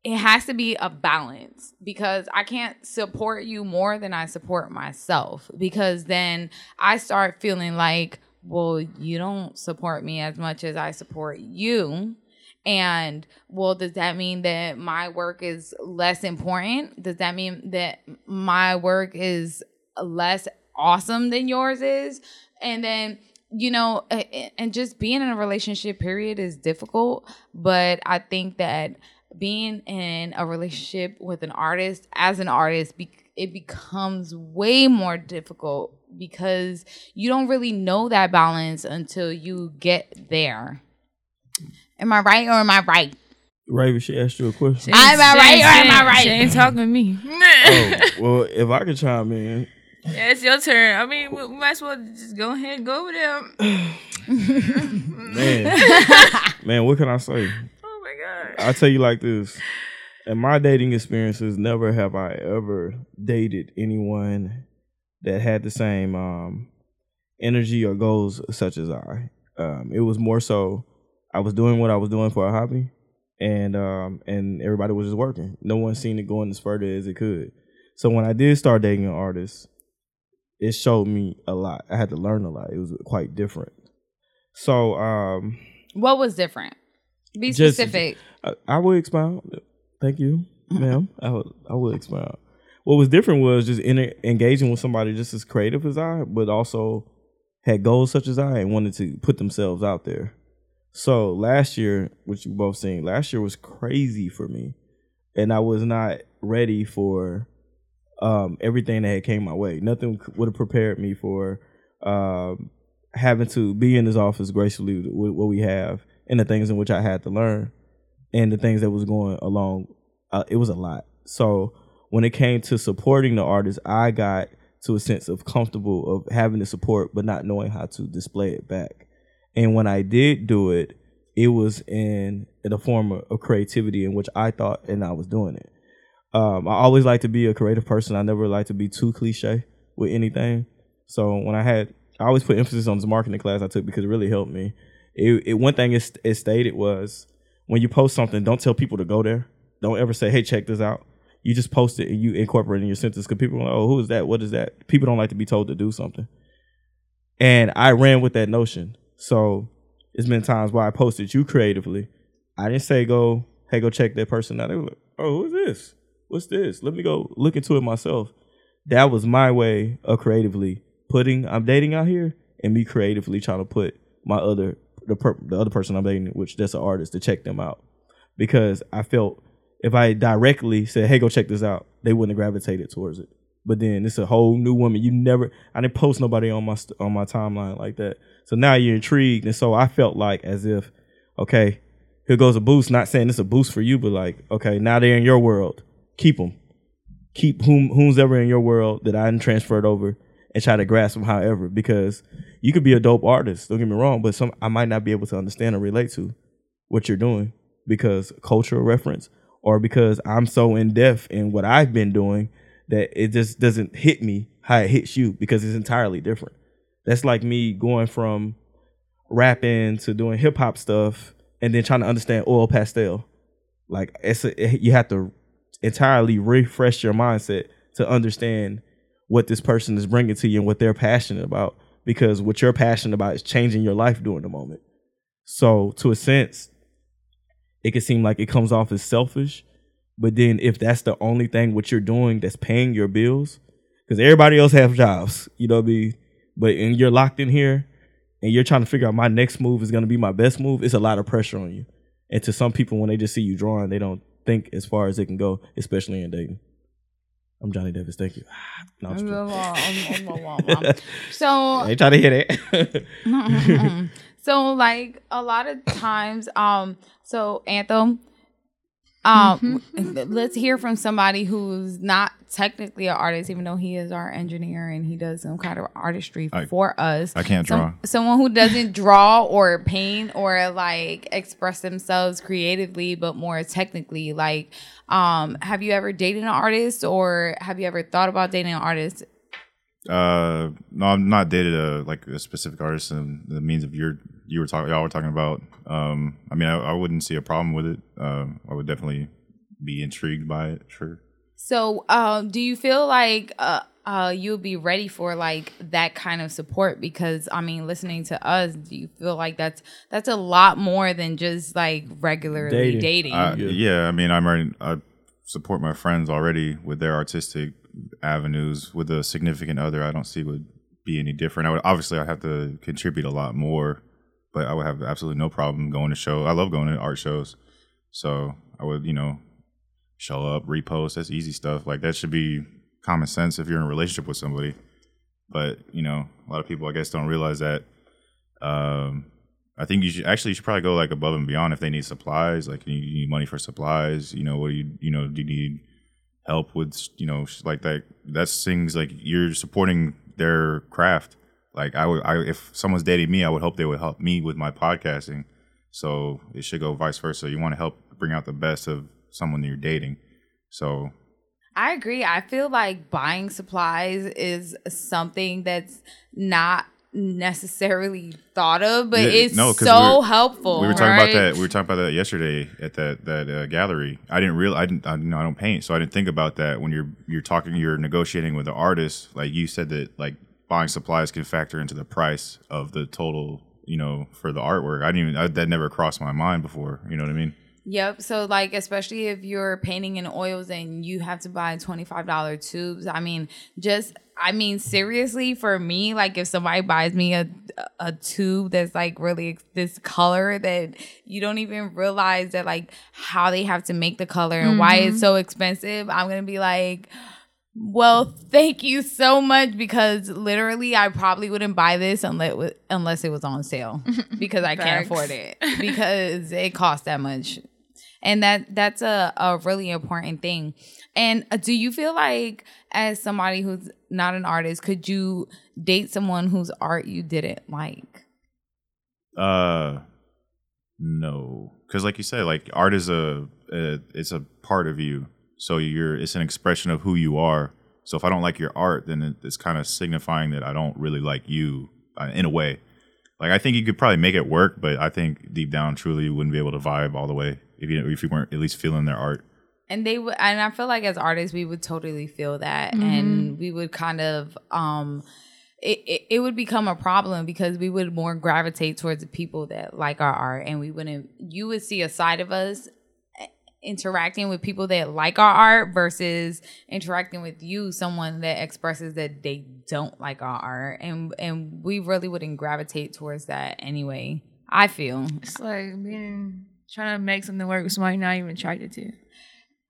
it has to be a balance because I can't support you more than I support myself because then I start feeling like, well, you don't support me as much as I support you. And well, does that mean that my work is less important? Does that mean that my work is less awesome than yours is? And then you know, and just being in a relationship period is difficult, but I think that being in a relationship with an artist as an artist be- it becomes way more difficult because you don't really know that balance until you get there. Am I right or am I right? Raven, she asked you a question. Am I right or am I right? She ain't talking to me. oh, well, if I could chime in, Yeah, it's your turn. I mean, we we might as well just go ahead and go over there. man, man, what can I say? I'll tell you like this. In my dating experiences, never have I ever dated anyone that had the same um, energy or goals such as I. Um, it was more so I was doing what I was doing for a hobby, and um, and everybody was just working. No one seen it going as further as it could. So when I did start dating an artist, it showed me a lot. I had to learn a lot. It was quite different. So um What was different? Be Just- specific. I, I will expound. Thank you, ma'am. I will, I will expound. What was different was just inter- engaging with somebody just as creative as I, but also had goals such as I and wanted to put themselves out there. So last year, which you both seen, last year was crazy for me, and I was not ready for um, everything that had came my way. Nothing would have prepared me for um, having to be in this office gracefully with what we have and the things in which I had to learn and the things that was going along. Uh, it was a lot. So when it came to supporting the artist, I got to a sense of comfortable of having the support, but not knowing how to display it back. And when I did do it, it was in, the form of, creativity in which I thought and I was doing it. Um, I always like to be a creative person. I never like to be too cliche with anything. So when I had, I always put emphasis on this marketing class I took because it really helped me. It, it one thing it, it stated was when you post something, don't tell people to go there. Don't ever say, "Hey, check this out." You just post it and you incorporate in your sentence because people are like, "Oh, who is that? What is that?" People don't like to be told to do something. And I ran with that notion. So it's been times where I posted you creatively. I didn't say go, hey, go check that person out. They were like, oh, who's this? What's this? Let me go look into it myself. That was my way of creatively putting I'm dating out here and me creatively trying to put my other the per, the other person I'm dating, which that's an artist, to check them out. Because I felt if I directly said, "Hey, go check this out," they wouldn't have gravitated towards it. But then it's a whole new woman. You never, I didn't post nobody on my on my timeline like that. So now you're intrigued, and so I felt like as if, okay, here goes a boost. Not saying it's a boost for you, but like, okay, now they're in your world. Keep them. Keep whom who's ever in your world that I transferred over, and try to grasp them. However, because you could be a dope artist. Don't get me wrong, but some I might not be able to understand or relate to what you're doing because cultural reference or because I'm so in depth in what I've been doing that it just doesn't hit me how it hits you because it's entirely different. That's like me going from rapping to doing hip hop stuff and then trying to understand oil pastel. Like it's a, you have to entirely refresh your mindset to understand what this person is bringing to you and what they're passionate about because what you're passionate about is changing your life during the moment. So, to a sense, it can seem like it comes off as selfish, but then if that's the only thing what you're doing that's paying your bills, because everybody else have jobs, you know mean? But and you're locked in here and you're trying to figure out my next move is gonna be my best move, it's a lot of pressure on you. And to some people when they just see you drawing, they don't think as far as it can go, especially in dating. I'm Johnny Davis, thank you. No, so I ain't trying to hit it. so like a lot of times um so anthem um let's hear from somebody who's not technically an artist even though he is our engineer and he does some kind of artistry I- for us. I can't Some- draw. someone who doesn't draw or paint or like express themselves creatively but more technically like um have you ever dated an artist or have you ever thought about dating an artist? Uh, no, I'm not dated a like a specific artist and the means of your you were talking y'all were talking about. Um, I mean, I, I wouldn't see a problem with it. Um, I would definitely be intrigued by it. Sure. So, um, do you feel like uh, uh, you'll be ready for like that kind of support? Because I mean, listening to us, do you feel like that's that's a lot more than just like regularly Dating. dating? Uh, Yeah. yeah, I mean, I'm already, I support my friends already with their artistic avenues. With a significant other, I don't see would be any different. I would obviously I'd have to contribute a lot more, but I would have absolutely no problem going to show. I love going to art shows, so I would you know show up, repost. That's easy stuff. Like that should be common sense if you're in a relationship with somebody. But you know, a lot of people I guess don't realize that. Um, I think you should actually you should probably go like above and beyond if they need supplies. Like you need money for supplies. You know, what do you you know do you need help with you know like that? That's things like you're supporting their craft. Like I would, I if someone's dating me, I would hope they would help me with my podcasting. So it should go vice versa. You want to help bring out the best of someone you're dating. So I agree. I feel like buying supplies is something that's not necessarily thought of, but Yeah, it's no, so we were- helpful. We were talking right? about that. We were talking about that yesterday at that that uh, gallery. I didn't real. I didn't. I, you know, I don't paint, so I didn't think about that when you're you're talking. You're negotiating with the artist. Like you said that like buying supplies can factor into the price of the total. You know, for the artwork. I didn't even. I, that never crossed my mind before. You know what I mean? Yep. So like especially if you're painting in oils and you have to buy $25 tubes. I mean, just I mean seriously for me, like if somebody buys me a a tube that's like really this color that you don't even realize that like how they have to make the color and why it's mm-hmm. so expensive, I'm going to be like well, thank you so much because literally I probably wouldn't buy this unless unless it was on sale because I can't afford it because it costs that much. And that that's a, a really important thing. And uh, do you feel like as somebody who's not an artist, could you date someone whose art you didn't like? Uh, no, because like you said, like art is a, a it's a part of you. So you're it's an expression of who you are. So if I don't like your art, then it's kind of signifying that I don't really like you uh, in a way. Like I think you could probably make it work, but I think deep down, truly, you wouldn't be able to vibe all the way if you if you weren't at least feeling their art. and they would and i feel like as artists we would totally feel that Mm-hmm. and we would kind of um it, it, it would become a problem because we would more gravitate towards the people that like our art and we wouldn't you would see a side of us interacting with people that like our art versus interacting with you someone that expresses that they don't like our art and and we really wouldn't gravitate towards that anyway i feel It's like being trying to make something work with somebody you're not even attracted to.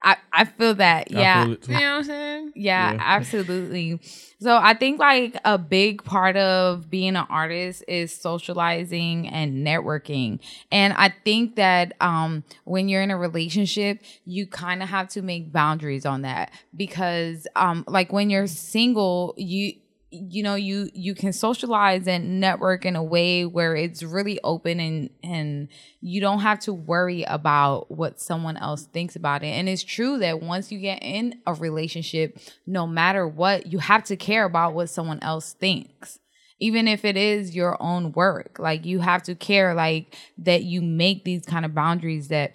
I i feel that I yeah feel it too. You know what I'm saying? Yeah, Yeah. absolutely. So I think like a big part of being an artist is socializing and networking. And I think that um when you're in a relationship, you kind of have to make boundaries on that because um like when you're single, you you know you you can socialize and network in a way where it's really open and and you don't have to worry about what someone else thinks about it. And it's true that once you get in a relationship no matter what you have to care about what someone else thinks even if it is your own work. Like you have to care like that you make these kind of boundaries that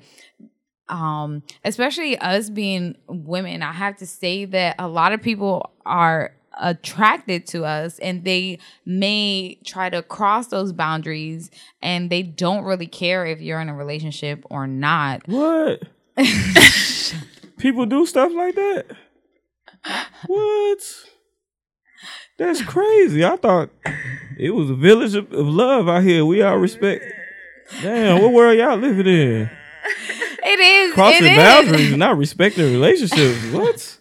um especially us being women i have to say that a lot of people are attracted to us and they may try to cross those boundaries and they don't really care if you're in a relationship or not What? People do stuff like that? What? That's crazy. I thought it was a village of, of love out here. We all respect. Damn, what world y'all living in? it is Crossing it is. boundaries and not respecting relationships. What?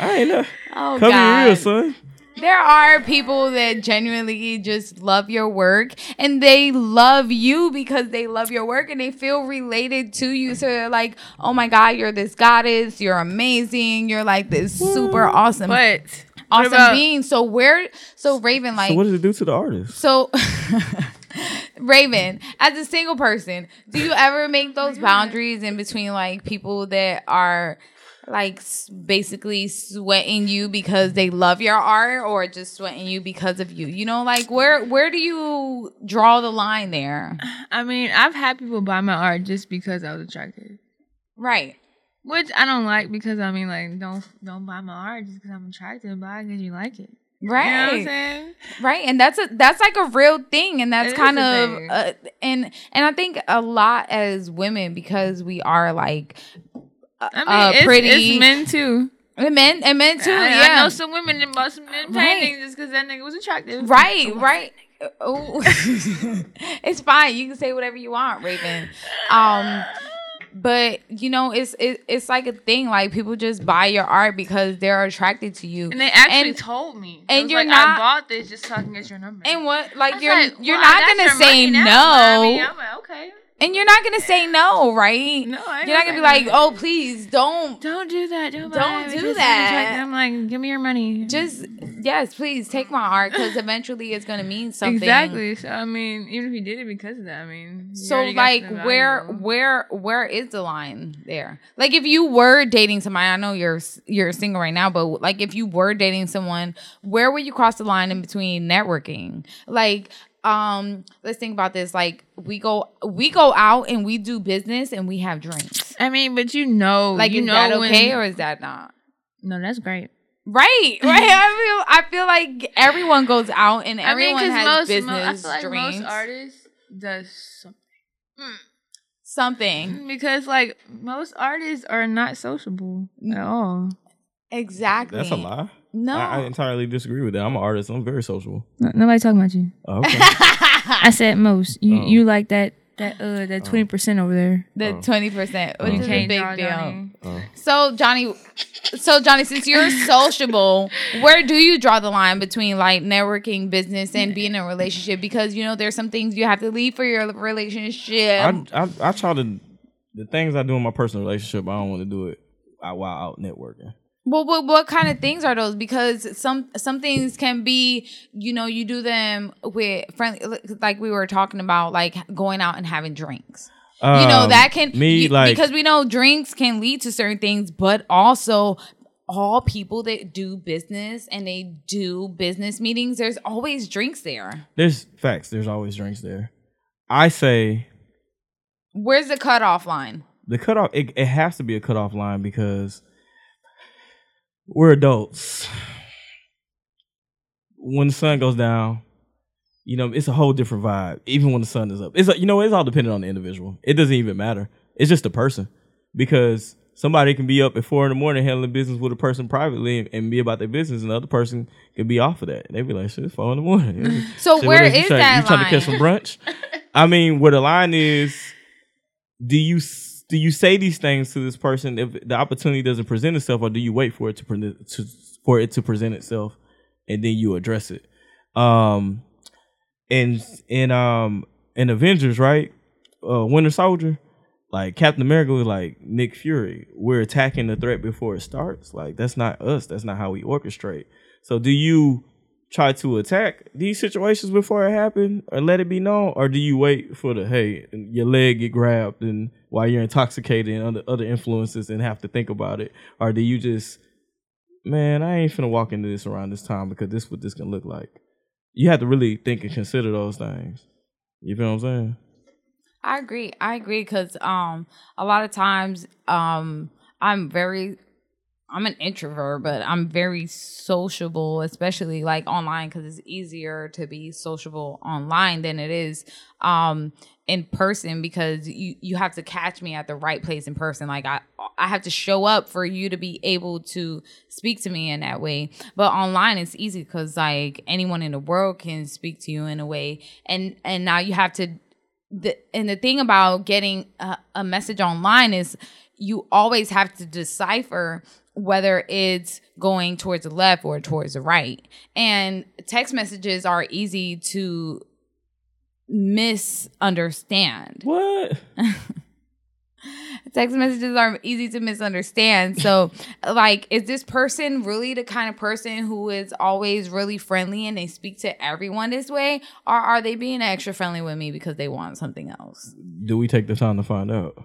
I ain't know. Oh Cover God. your ears, son. there are people that genuinely just love your work and they love you because they love your work and they feel related to you. So they're like, oh my God, you're this goddess. You're amazing. You're like this super awesome, But awesome about- being. So where, so Raven, like, So what does it do to the artist? so, Raven, as a single person, do you ever make those oh boundaries in between like people that are like basically sweating you because they love your art or just sweating you because of you? You know, like where where do you draw the line there? I mean, I've had people buy my art just because I was attractive Right. Which I don't like because I mean, like, don't don't buy my art just because I'm attractive Buy it because you like it. right You know what I'm Right. saying? right and that's a that's like a real thing and that's It kind of uh, and and i think a lot as women because we are like I mean, uh, it's, pretty it's men too. and men and men too I, yeah I know some women that bought some men Right. paintings just because that nigga was attractive. Right, right. Oh, it's fine. You can say whatever you want, Raven. Um, but you know, it's it, it's like a thing. Like people just buy your art because they're attracted to you. And they actually And- told me. and you're like, not- I bought this just can get your number. And what, like you're like, you're well, not gonna say no. I mean, I'm like, okay. And you're not gonna say no, right? No, I You're not gonna be like, no. oh, please don't. Don't do that. Don't, Don't do that. I'm like, give me your money. Just yes, please take my art because eventually it's gonna mean something. exactly. So I mean, even if you did it because of that, I mean, So like where where where is the line there? Like if you were dating somebody, I know you're you're single right now, but like if you were dating someone, where would you cross the line in between networking? Like um let's think about this like we go we go out and we do business and we have drinks. I mean, but you know, Like you is know that when- okay or is that not? no, that's great. Right, right. I feel I feel like everyone goes out and I mean, everyone has most, business mo- I feel like drinks. most artists does something. something. Because like most artists are not sociable at all. Exactly. That's a lie. No. I, I entirely disagree with that. I'm an artist. I'm very sociable. No, nobody talking about you. Oh, Okay. I said most. You Oh. you like that that uh that twenty percent over there. the Oh. twenty percent, which You is a big draw, deal. Johnny. Oh. So Johnny, so Johnny, since you're sociable, where do you draw the line between like networking, business, and being in a relationship? Because you know there's some things you have to leave for your relationship. I, I I try to the things I do in my personal relationship. I don't want to do it out- while out networking. Well, what what kind of things are those? Because some some things can be, you know, you do them with friendly, like we were talking about, like going out and having drinks. you know Um, that can me you- like because we know drinks can lead to certain things but also all people that do business and they do business meetings there's always drinks there there's facts. There's always drinks there. I say where's the cutoff line the cutoff. It, it has to be a cutoff line because we're adults. When the sun goes down, you know it's a whole different vibe. Even when the sun is up, it's you know it's all dependent on the individual. It doesn't even matter. It's just the person because somebody can be up at four in the morning handling business with a person privately and, be about their business, and the other person could be off of that. And they be like, "Shit, it's four in the morning." So Shit, where what you is trying- that You trying to catch some brunch? I mean, where the line is, do you do you say these things to this person if the opportunity doesn't present itself, or do you wait for it to present to, for it to present itself, and then you address it? Um, and in um in Avengers, right? Uh, Winter Soldier, like Captain America was like Nick Fury. We're attacking the threat before it starts. Like that's not us. That's not how we orchestrate. So do you try to attack these situations before it happen or let it be known? Or do you wait for the hey your leg get grabbed and while you're intoxicated and under other influences and have to think about it? Or do you just man i ain't finna walk into this around this time because this what this can look like. You have to really think and consider those things. You feel what i'm saying? I agree. I agree because um a lot of times um i'm very I'm an introvert, but I'm very sociable, especially like online because it's easier to be sociable online than it is um in person because you you have to catch me at the right place in person. Like I I have to show up for you to be able to speak to me in that way. But online it's easy because like anyone in the world can speak to you in a way, and and now you have to the and the thing about getting a, a message online is you always have to decipher whether it's going towards the left or towards the right. And text messages are easy to misunderstand. what Text messages are easy to misunderstand. So, like, is this person really the kind of person who is always really friendly and they speak to everyone this way? Or are they being extra friendly with me because they want something else? do we take the time to find out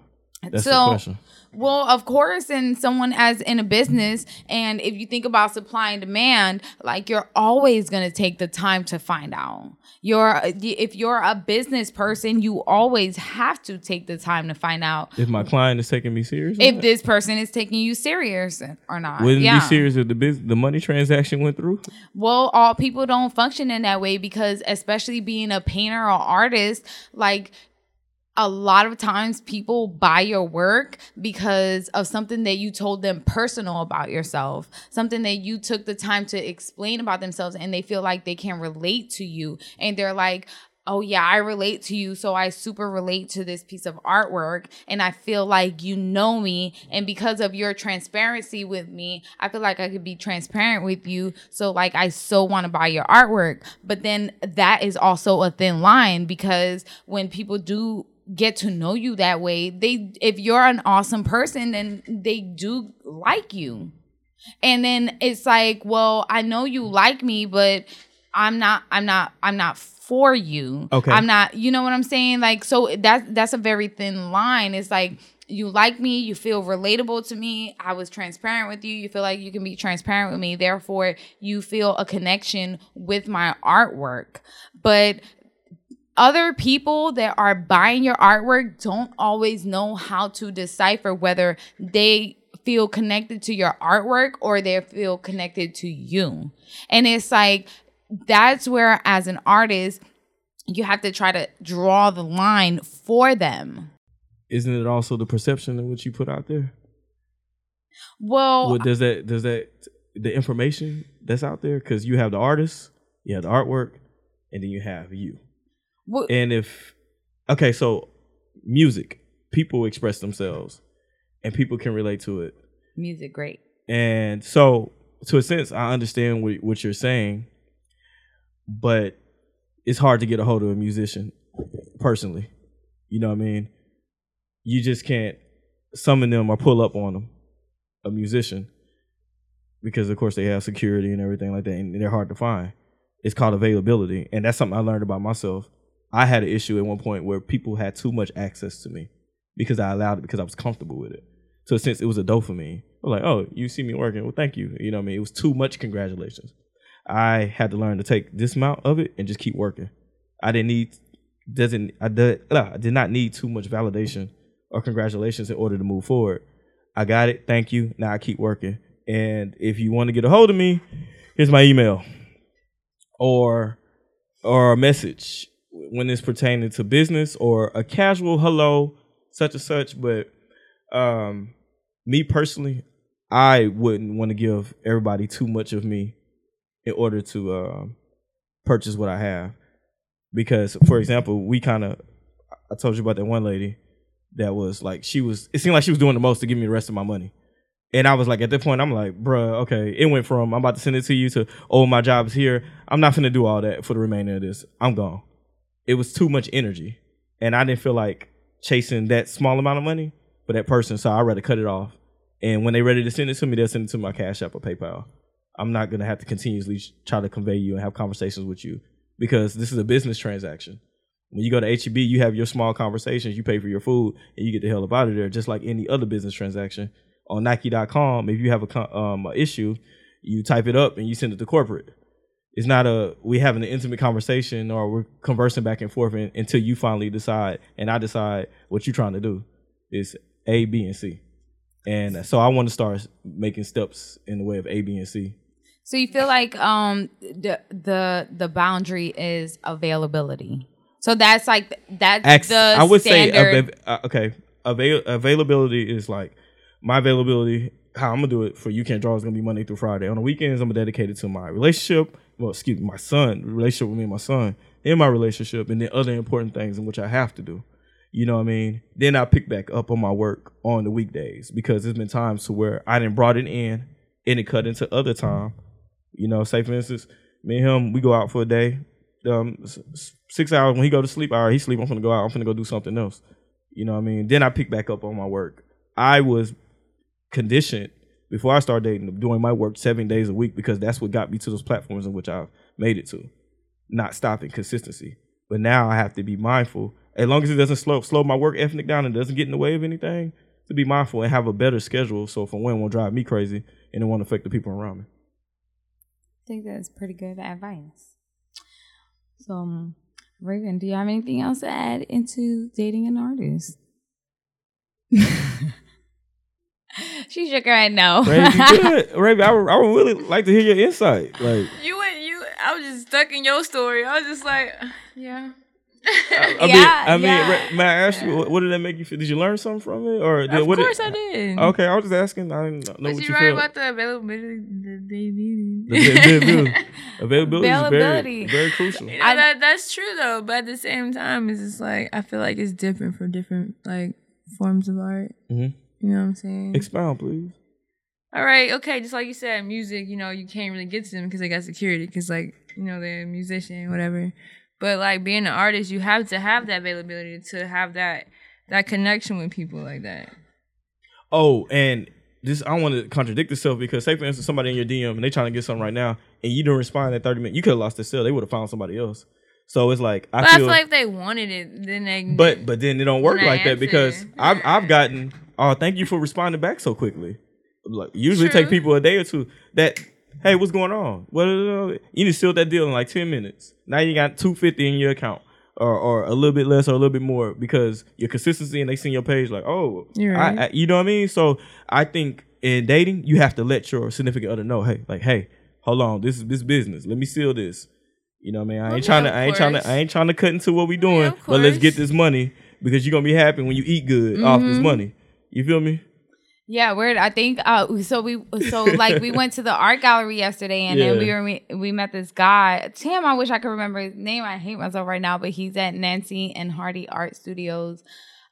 that's So- question Well, of course, and someone as in a business, and if you think about supply and demand, like you're always gonna take the time to find out. You're if you're a business person, you always have to take the time to find out if my client is taking me serious if this person is taking you serious or not. wouldn't yeah. be serious if the biz- the money transaction went through Well, all people don't function in that way because, especially being a painter or artist, like a lot of times people buy your work because of something that you told them personal about yourself, something that you took the time to explain about themselves, and they feel like they can relate to you. And they're like, oh yeah, I relate to you, so I super relate to this piece of artwork, and I feel like you know me, and because of your transparency with me, I feel like I could be transparent with you, so like I so want to buy your artwork. But then that is also a thin line because when people do get to know you that way, they if you're an awesome person, then they do like you. And then it's like, well, I know you like me, but I'm not I'm not I'm not for you. Okay. I'm not, you know what I'm saying? Like so that's that's a very thin line. It's like you like me, you feel relatable to me. I was transparent with you. You feel like you can be transparent with me. Therefore, you feel a connection with my artwork. But other people that are buying your artwork don't always know how to decipher whether they feel connected to your artwork or they feel connected to you. And it's like that's where as an artist you have to try to draw the line for them. Isn't it also the perception of what you put out there? Well, What does that does that the information that's out there? Because you have the artist, you have the artwork, and then you have you. Wh- And if okay, so music, people express themselves, and people can relate to it. music great. And so, to a sense, I understand what, what you're saying, but it's hard to get a hold of a musician personally. You know what I mean? You just can't summon them or pull up on them, a musician, because of course they have security and everything like that, and they're hard to find. It's called availability, and that's something I learned about myself. I had an issue at one point where people had too much access to me because I allowed it because I was comfortable with it. So since it was a dopamine, I was like, oh, you see me working, well, thank you. You know what I mean? It was too much congratulations. I had to learn to take this amount of it and just keep working. I didn't need doesn't I did, I did not need too much validation or congratulations in order to move forward. I got it. Thank you. Now I keep working. And if you want to get a hold of me, here's my email or or a message when it's pertaining to business or a casual hello such and such but um me personally i wouldn't want to give everybody too much of me in order to um purchase what i have because for example we kind of i told you about that one lady that was like she was it seemed like she was doing the most to give me the rest of my money and I was like, at that point, I'm like, bruh, okay, it went from I'm about to send it to you to, oh, my job's here. I'm not gonna do all that for the remainder of this. I'm gone. It was too much energy. And I didn't feel like chasing that small amount of money for that person. So I'd rather cut it off. And when they're ready to send it to me, they'll send it to my Cash App or PayPal. I'm not gonna have to continuously try to convey you and have conversations with you because this is a business transaction. When you go to HEB, you have your small conversations, you pay for your food, and you get the hell up out of there, just like any other business transaction on Nike.com, if you have a um issue, you type it up and you send it to corporate. It's not a we having an intimate conversation or we're conversing back and forth and, until you finally decide and I decide what you're trying to do is A, B, and C. And so I want to start making steps in the way of A, B, and C. So you feel like um the the the boundary is availability. So that's like that's the I would say standard. ava- uh, okay, avail- availability is like my availability. How I'm gonna do it for you can't draw is gonna be Monday through Friday. On the weekends, I'm dedicated to my relationship. Well, excuse me, my son relationship with me and my son, and my relationship, and then other important things in which I have to do. You know what I mean? Then I pick back up on my work on the weekdays because there's been times to where I didn't brought it in and it cut into other time. You know, say for instance, me and him, we go out for a day. Um, six hours when he go to sleep, all right, he sleep. I'm gonna go out. I'm gonna go do something else. You know what I mean? Then I pick back up on my work. I was conditioned before I started dating doing my work seven days a week because that's what got me to those platforms in which I've made it to. Not stopping consistency. But now I have to be mindful. As long as it doesn't slow slow my work ethic down and doesn't get in the way of anything, to be mindful and have a better schedule so for one won't drive me crazy and it won't affect the people around me. I think that's pretty good advice. So, um, Raven, do you have anything else to add into dating an artist? she shook her head no. Raven, you good. Raven, I would, I would really like to hear your insight. Like, You and you, I was just stuck in your story. I was just like, yeah. I, I Yeah, mean, I mean, yeah. Ra- may I ask you, what, what did that make you feel? Did you learn something from it, or did, of what course did, I did. Okay, I was just asking. I didn't know But what you you right feel. about the availability that they needed. The availability, availability, Availability. is very, very crucial. You know, that that's true though, but at the same time, it's just like I feel like it's different for different like forms of art. Mhm. You know what I'm saying? Expound, please. All right, okay. Just like you said, music. You know, you can't really get to them because they got security. Because like you know they're a musician, whatever. But like being an artist, you have to have that availability to have that that connection with people like that. Oh, and this I want to contradict myself because say for instance somebody in your DM and they're trying to get something right now and you don't respond in 30 minutes, you could have lost the sale. They would have found somebody else. So it's like I But I feel, feel like if they wanted it, then they. but but then it don't work When I like that because. I've I've gotten oh thank you for responding back so quickly. Like usually it take people a day or two. That hey what's going on? What you need to seal that deal in like 10 minutes. Now you got 250 in your account. Or, or a little bit less or a little bit more because your consistency and they see your page like oh You're I. I- you know what I mean so I think in dating you have to let your significant other know hey like hey hold on this is this business let me seal this you know what I mean I Well, ain't yeah, trying to I ain't trying to. I ain't trying to cut into what we doing of but let's get this money because you're gonna be happy when you eat good off this Mm-hmm. money you feel me Yeah, weird. I think uh so we so like we went to the art gallery yesterday and then we were we, we met this guy. Damn, I wish I could remember his name. I hate myself right now, but he's at Nancy and Hardy Art Studios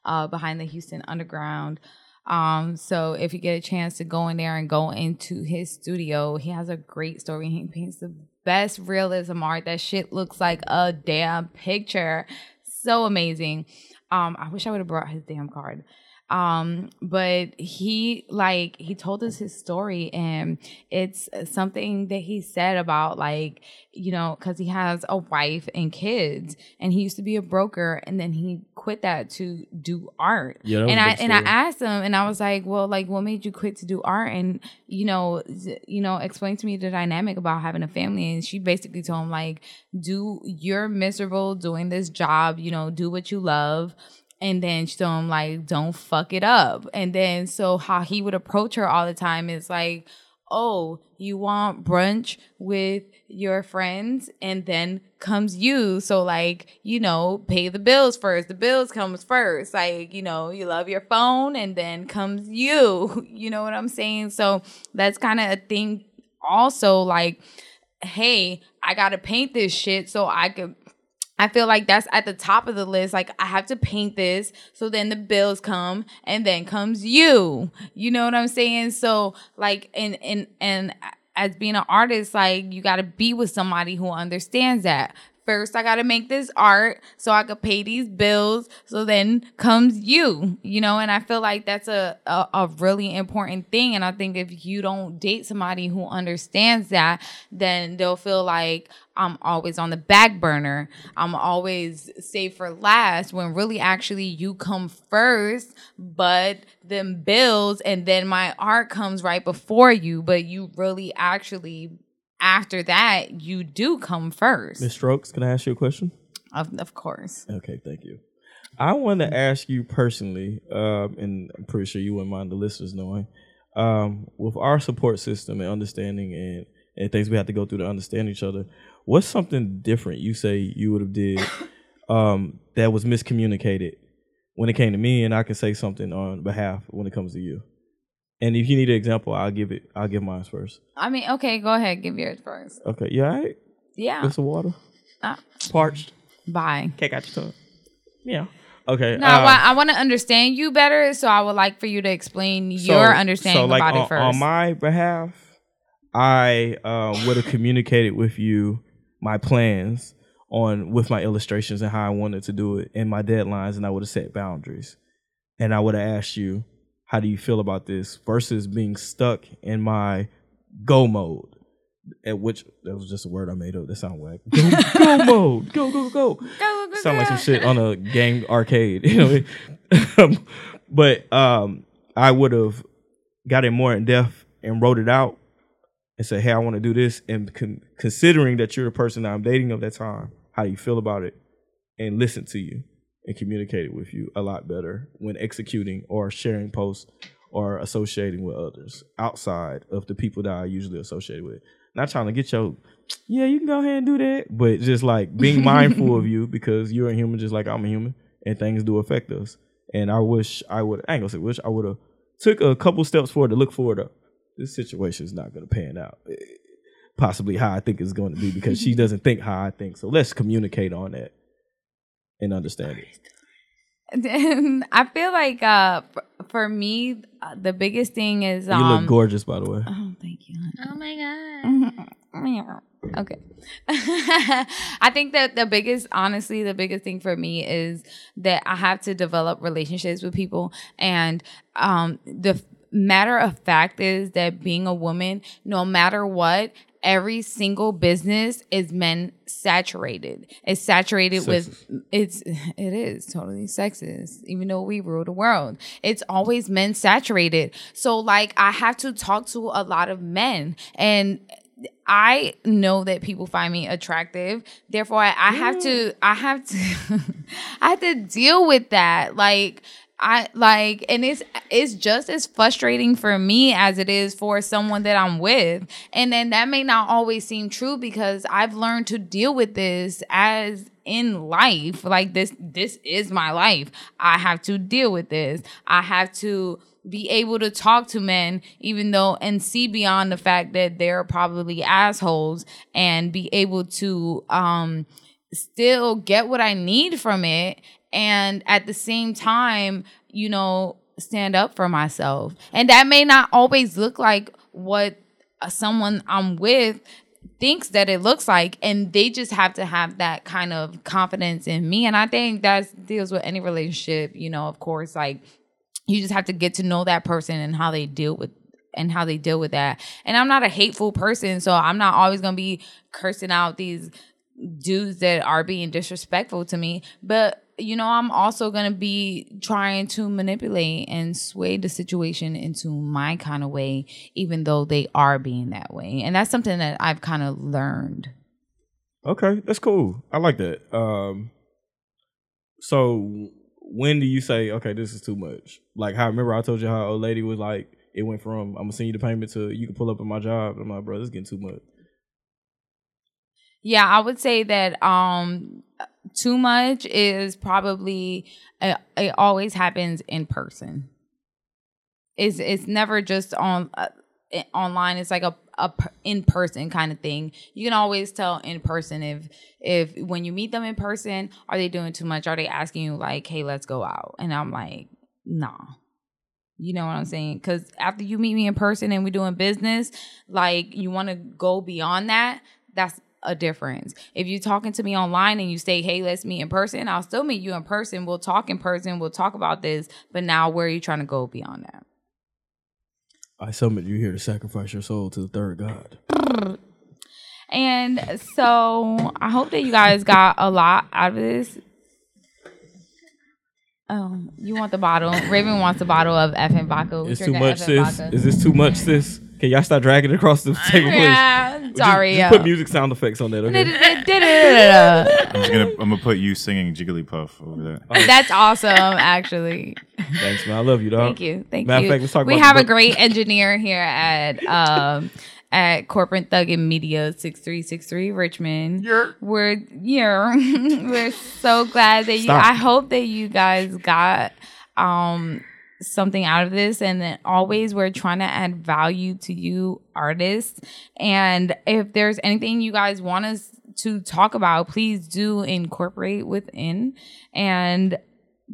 uh behind the Houston Underground. Um so if you get a chance to go in there and go into his studio, he has a great story. He paints the best realism art. That shit looks like a damn picture. So amazing. Um I wish I would have brought his damn card um but he like he told us his story and it's something that he said about like you know because he has a wife and kids and he used to be a broker and then he quit that to do art. Yeah, and i and i asked him and i was like well like what made you quit to do art? And you know you know explain to me the dynamic about having a family. And she basically told him like do you're miserable doing this job you know do what you love and then she told him like don't fuck it up. And then so how he would approach her all the time is like oh you want brunch with your friends? And then comes you. So like you know pay the bills first. The bills comes first. Like you know you love your phone and then comes you. You know what i'm saying? So that's kind of a thing also like hey i gotta paint this shit so i could I feel like that's at the top of the list. Like I have to paint this, so then the bills come, and then comes you. You know what I'm saying? So like, and and and as being an artist, like you got to be with somebody who understands that. First, I got to make this art so I could pay these bills. So then comes you, you know, and I feel like that's a, a, a really important thing. And I think if you don't date somebody who understands that, then they'll feel like I'm always on the back burner. I'm always saved for last when really actually you come first, but then bills and then my art comes right before you. But you really actually after that you do come first. Miss Strokes can I ask you a question Of, of course. Okay, thank you. I want to ask you personally, um, and I'm pretty sure you wouldn't mind the listeners knowing, um, with our support system and understanding and, and things we have to go through to understand each other, what's something different you say you would have did um, that was miscommunicated when it came to me, and I can say something on behalf when it comes to you. And if you need an example, I'll give it. I'll give mine first. I mean, okay, go ahead, give yours first. Okay, you all right? Yeah. With some water, Uh, parched. bye. Can't got your tongue. Yeah. Okay. No, um, I, want to understand you better, so I would like for you to explain your understanding about on, it first. On my behalf, I uh, would have communicated with you my plans on with my illustrations and how I wanted to do it and my deadlines, and I would have set boundaries. And I would have asked you, how do you feel about this versus being stuck in my go mode? At which that was just a word I made up. That sound whack. Go, go mode. Go go go. Go, go, go, Sound like some shit on a game arcade. You know. what I mean? but um, I would have got it more in depth and wrote it out and said, "Hey, I want to do this." And con- considering that you're the person that I'm dating of that time, how do you feel about it, and listen to you and communicate with you a lot better when executing or sharing posts or associating with others outside of the people that I usually associate with. Not trying to get your, yeah, you can go ahead and do that, but just like being mindful of you because you're a human just like I'm a human, and things do affect us. And I wish I would, I ain't gonna say wish, I would have took a couple steps forward to look forward to this situation is not gonna pan out. eh, Possibly how I think it's going to be because she doesn't think how I think. So let's communicate on that and understand it. And I feel like uh, for, for me, uh, the biggest thing is You um. look gorgeous, by the way. Oh, thank you. Oh my god. honey. okay. I think that the biggest, honestly, the biggest thing for me is that I have to develop relationships with people. And um, the matter of fact is that being a woman, no matter what, every single business is men saturated. It's saturated with it's it is totally sexist, even though we rule the world. It's always men saturated. So like I have to talk to a lot of men and I know that people find me attractive. Therefore, I, I have to mm. I have to I have to deal with that. Like I like and it's it's just as frustrating for me as it is for someone that I'm with. And then that may not always seem true because I've learned to deal with this as in life. Like this this is my life. I have to deal with this. I have to be able to talk to men even though and see beyond the fact that they're probably assholes and be able to um still get what I need from it and at the same time, you know, stand up for myself. And that may not always look like what uh, someone I'm with thinks that it looks like and they just have to have that kind of confidence in me. And i think that deals with any relationship you know of course like you just have to get to know that person and how they deal with and how they deal with that. And i'm not a hateful person so i'm not always gonna be cursing out these dudes that are being disrespectful to me. But you know, I'm also going to be trying to manipulate and sway the situation into my kind of way, even though they are being that way. And that's something that I've kind of learned. Okay, that's cool. I like that. Um, so when do you say, okay, this is too much? Like, how remember I told you how old lady was like, it went from I'm gonna send you the payment to you can pull up at my job. I'm like, bro, this is getting too much. Yeah, I would say that um too much is probably uh, it always happens in person. It's it's never just on uh, online. It's like a a in person kind of thing. You can always tell in person if if when you meet them in person, are they doing too much? Are they asking you like, "Hey, let's go out?" And I'm like, "Nah." You know what I'm saying? Because after you meet me in person and we're doing business, like you want to go beyond that. That's a difference. If you're talking to me online and you say, hey, let's meet in person, I'll still meet you in person. We'll talk in person. We'll talk about this. But now, where are you trying to go beyond that? I summon you here to sacrifice your soul to the third God. And so I hope that you guys got a lot out of this. Um, you want the bottle? Raven wants a bottle of effing vodka. It's too much, sis. Vodka. Is this too much, sis? Can y'all start dragging it across the table, please? Yeah, sorry. Just, just put music sound effects on that, okay? I'm just gonna I'm gonna put you singing Jigglypuff over there. Oh. That's awesome, actually. Thanks, man. I love you, dog. Thank you. Thank Matter you. Fact, let's talk we about have a great engineer here at um at Corporate Thug and Media 6363 Richmond. Yeah. We're yeah, we're so glad that you Stop. I hope that you guys got um something out of this. And then always we're trying to add value to you artists. And if there's anything you guys want us to talk about please do incorporate within. And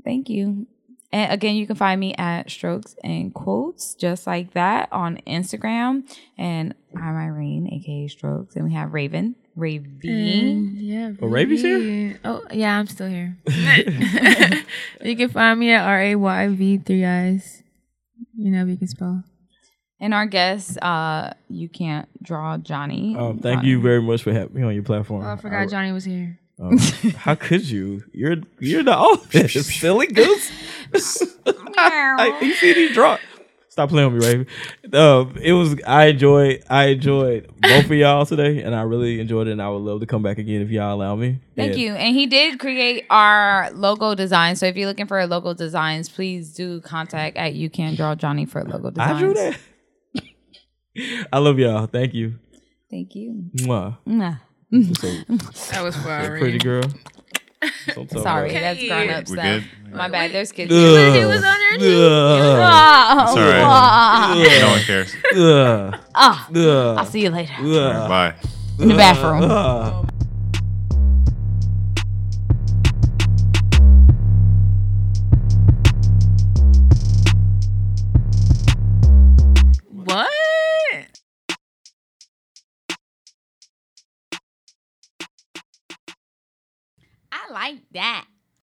thank you and again you can find me at strokes and quotes just like that on instagram and i'm irene aka strokes and we have raven Raven. And, yeah. Oh, Ravy's here? Oh, yeah, I'm still here. you can find me at R A Y V three eyes. You know, if you can spell. And our guest, uh, you can't draw Johnny. Um, thank you very much for having me on your platform. Oh, I forgot Johnny was here. Um, how could you? You're you're the office, silly goose. I, you see these draw. Stop playing with me, Raven. Um, it was I enjoyed I enjoyed both of y'all today, and I really enjoyed it. And I would love to come back again if y'all allow me. Thank And you. And he did create our logo design. So if you're looking for logo designs, please do contact at you can draw Johnny for logo designs. I drew that. I love y'all. Thank you. Thank you. Mwah. Mwah. So, That was for that pretty girl. So- so- Sorry, Okay. that's grown up We stuff. good? My bad. There's kids. Ugh. He was underneath. Ugh. Oh, It's all right. wow. No one cares. Ugh. Ah, Ugh. I'll see you later Ugh. Bye. in the bathroom. Ugh. like that.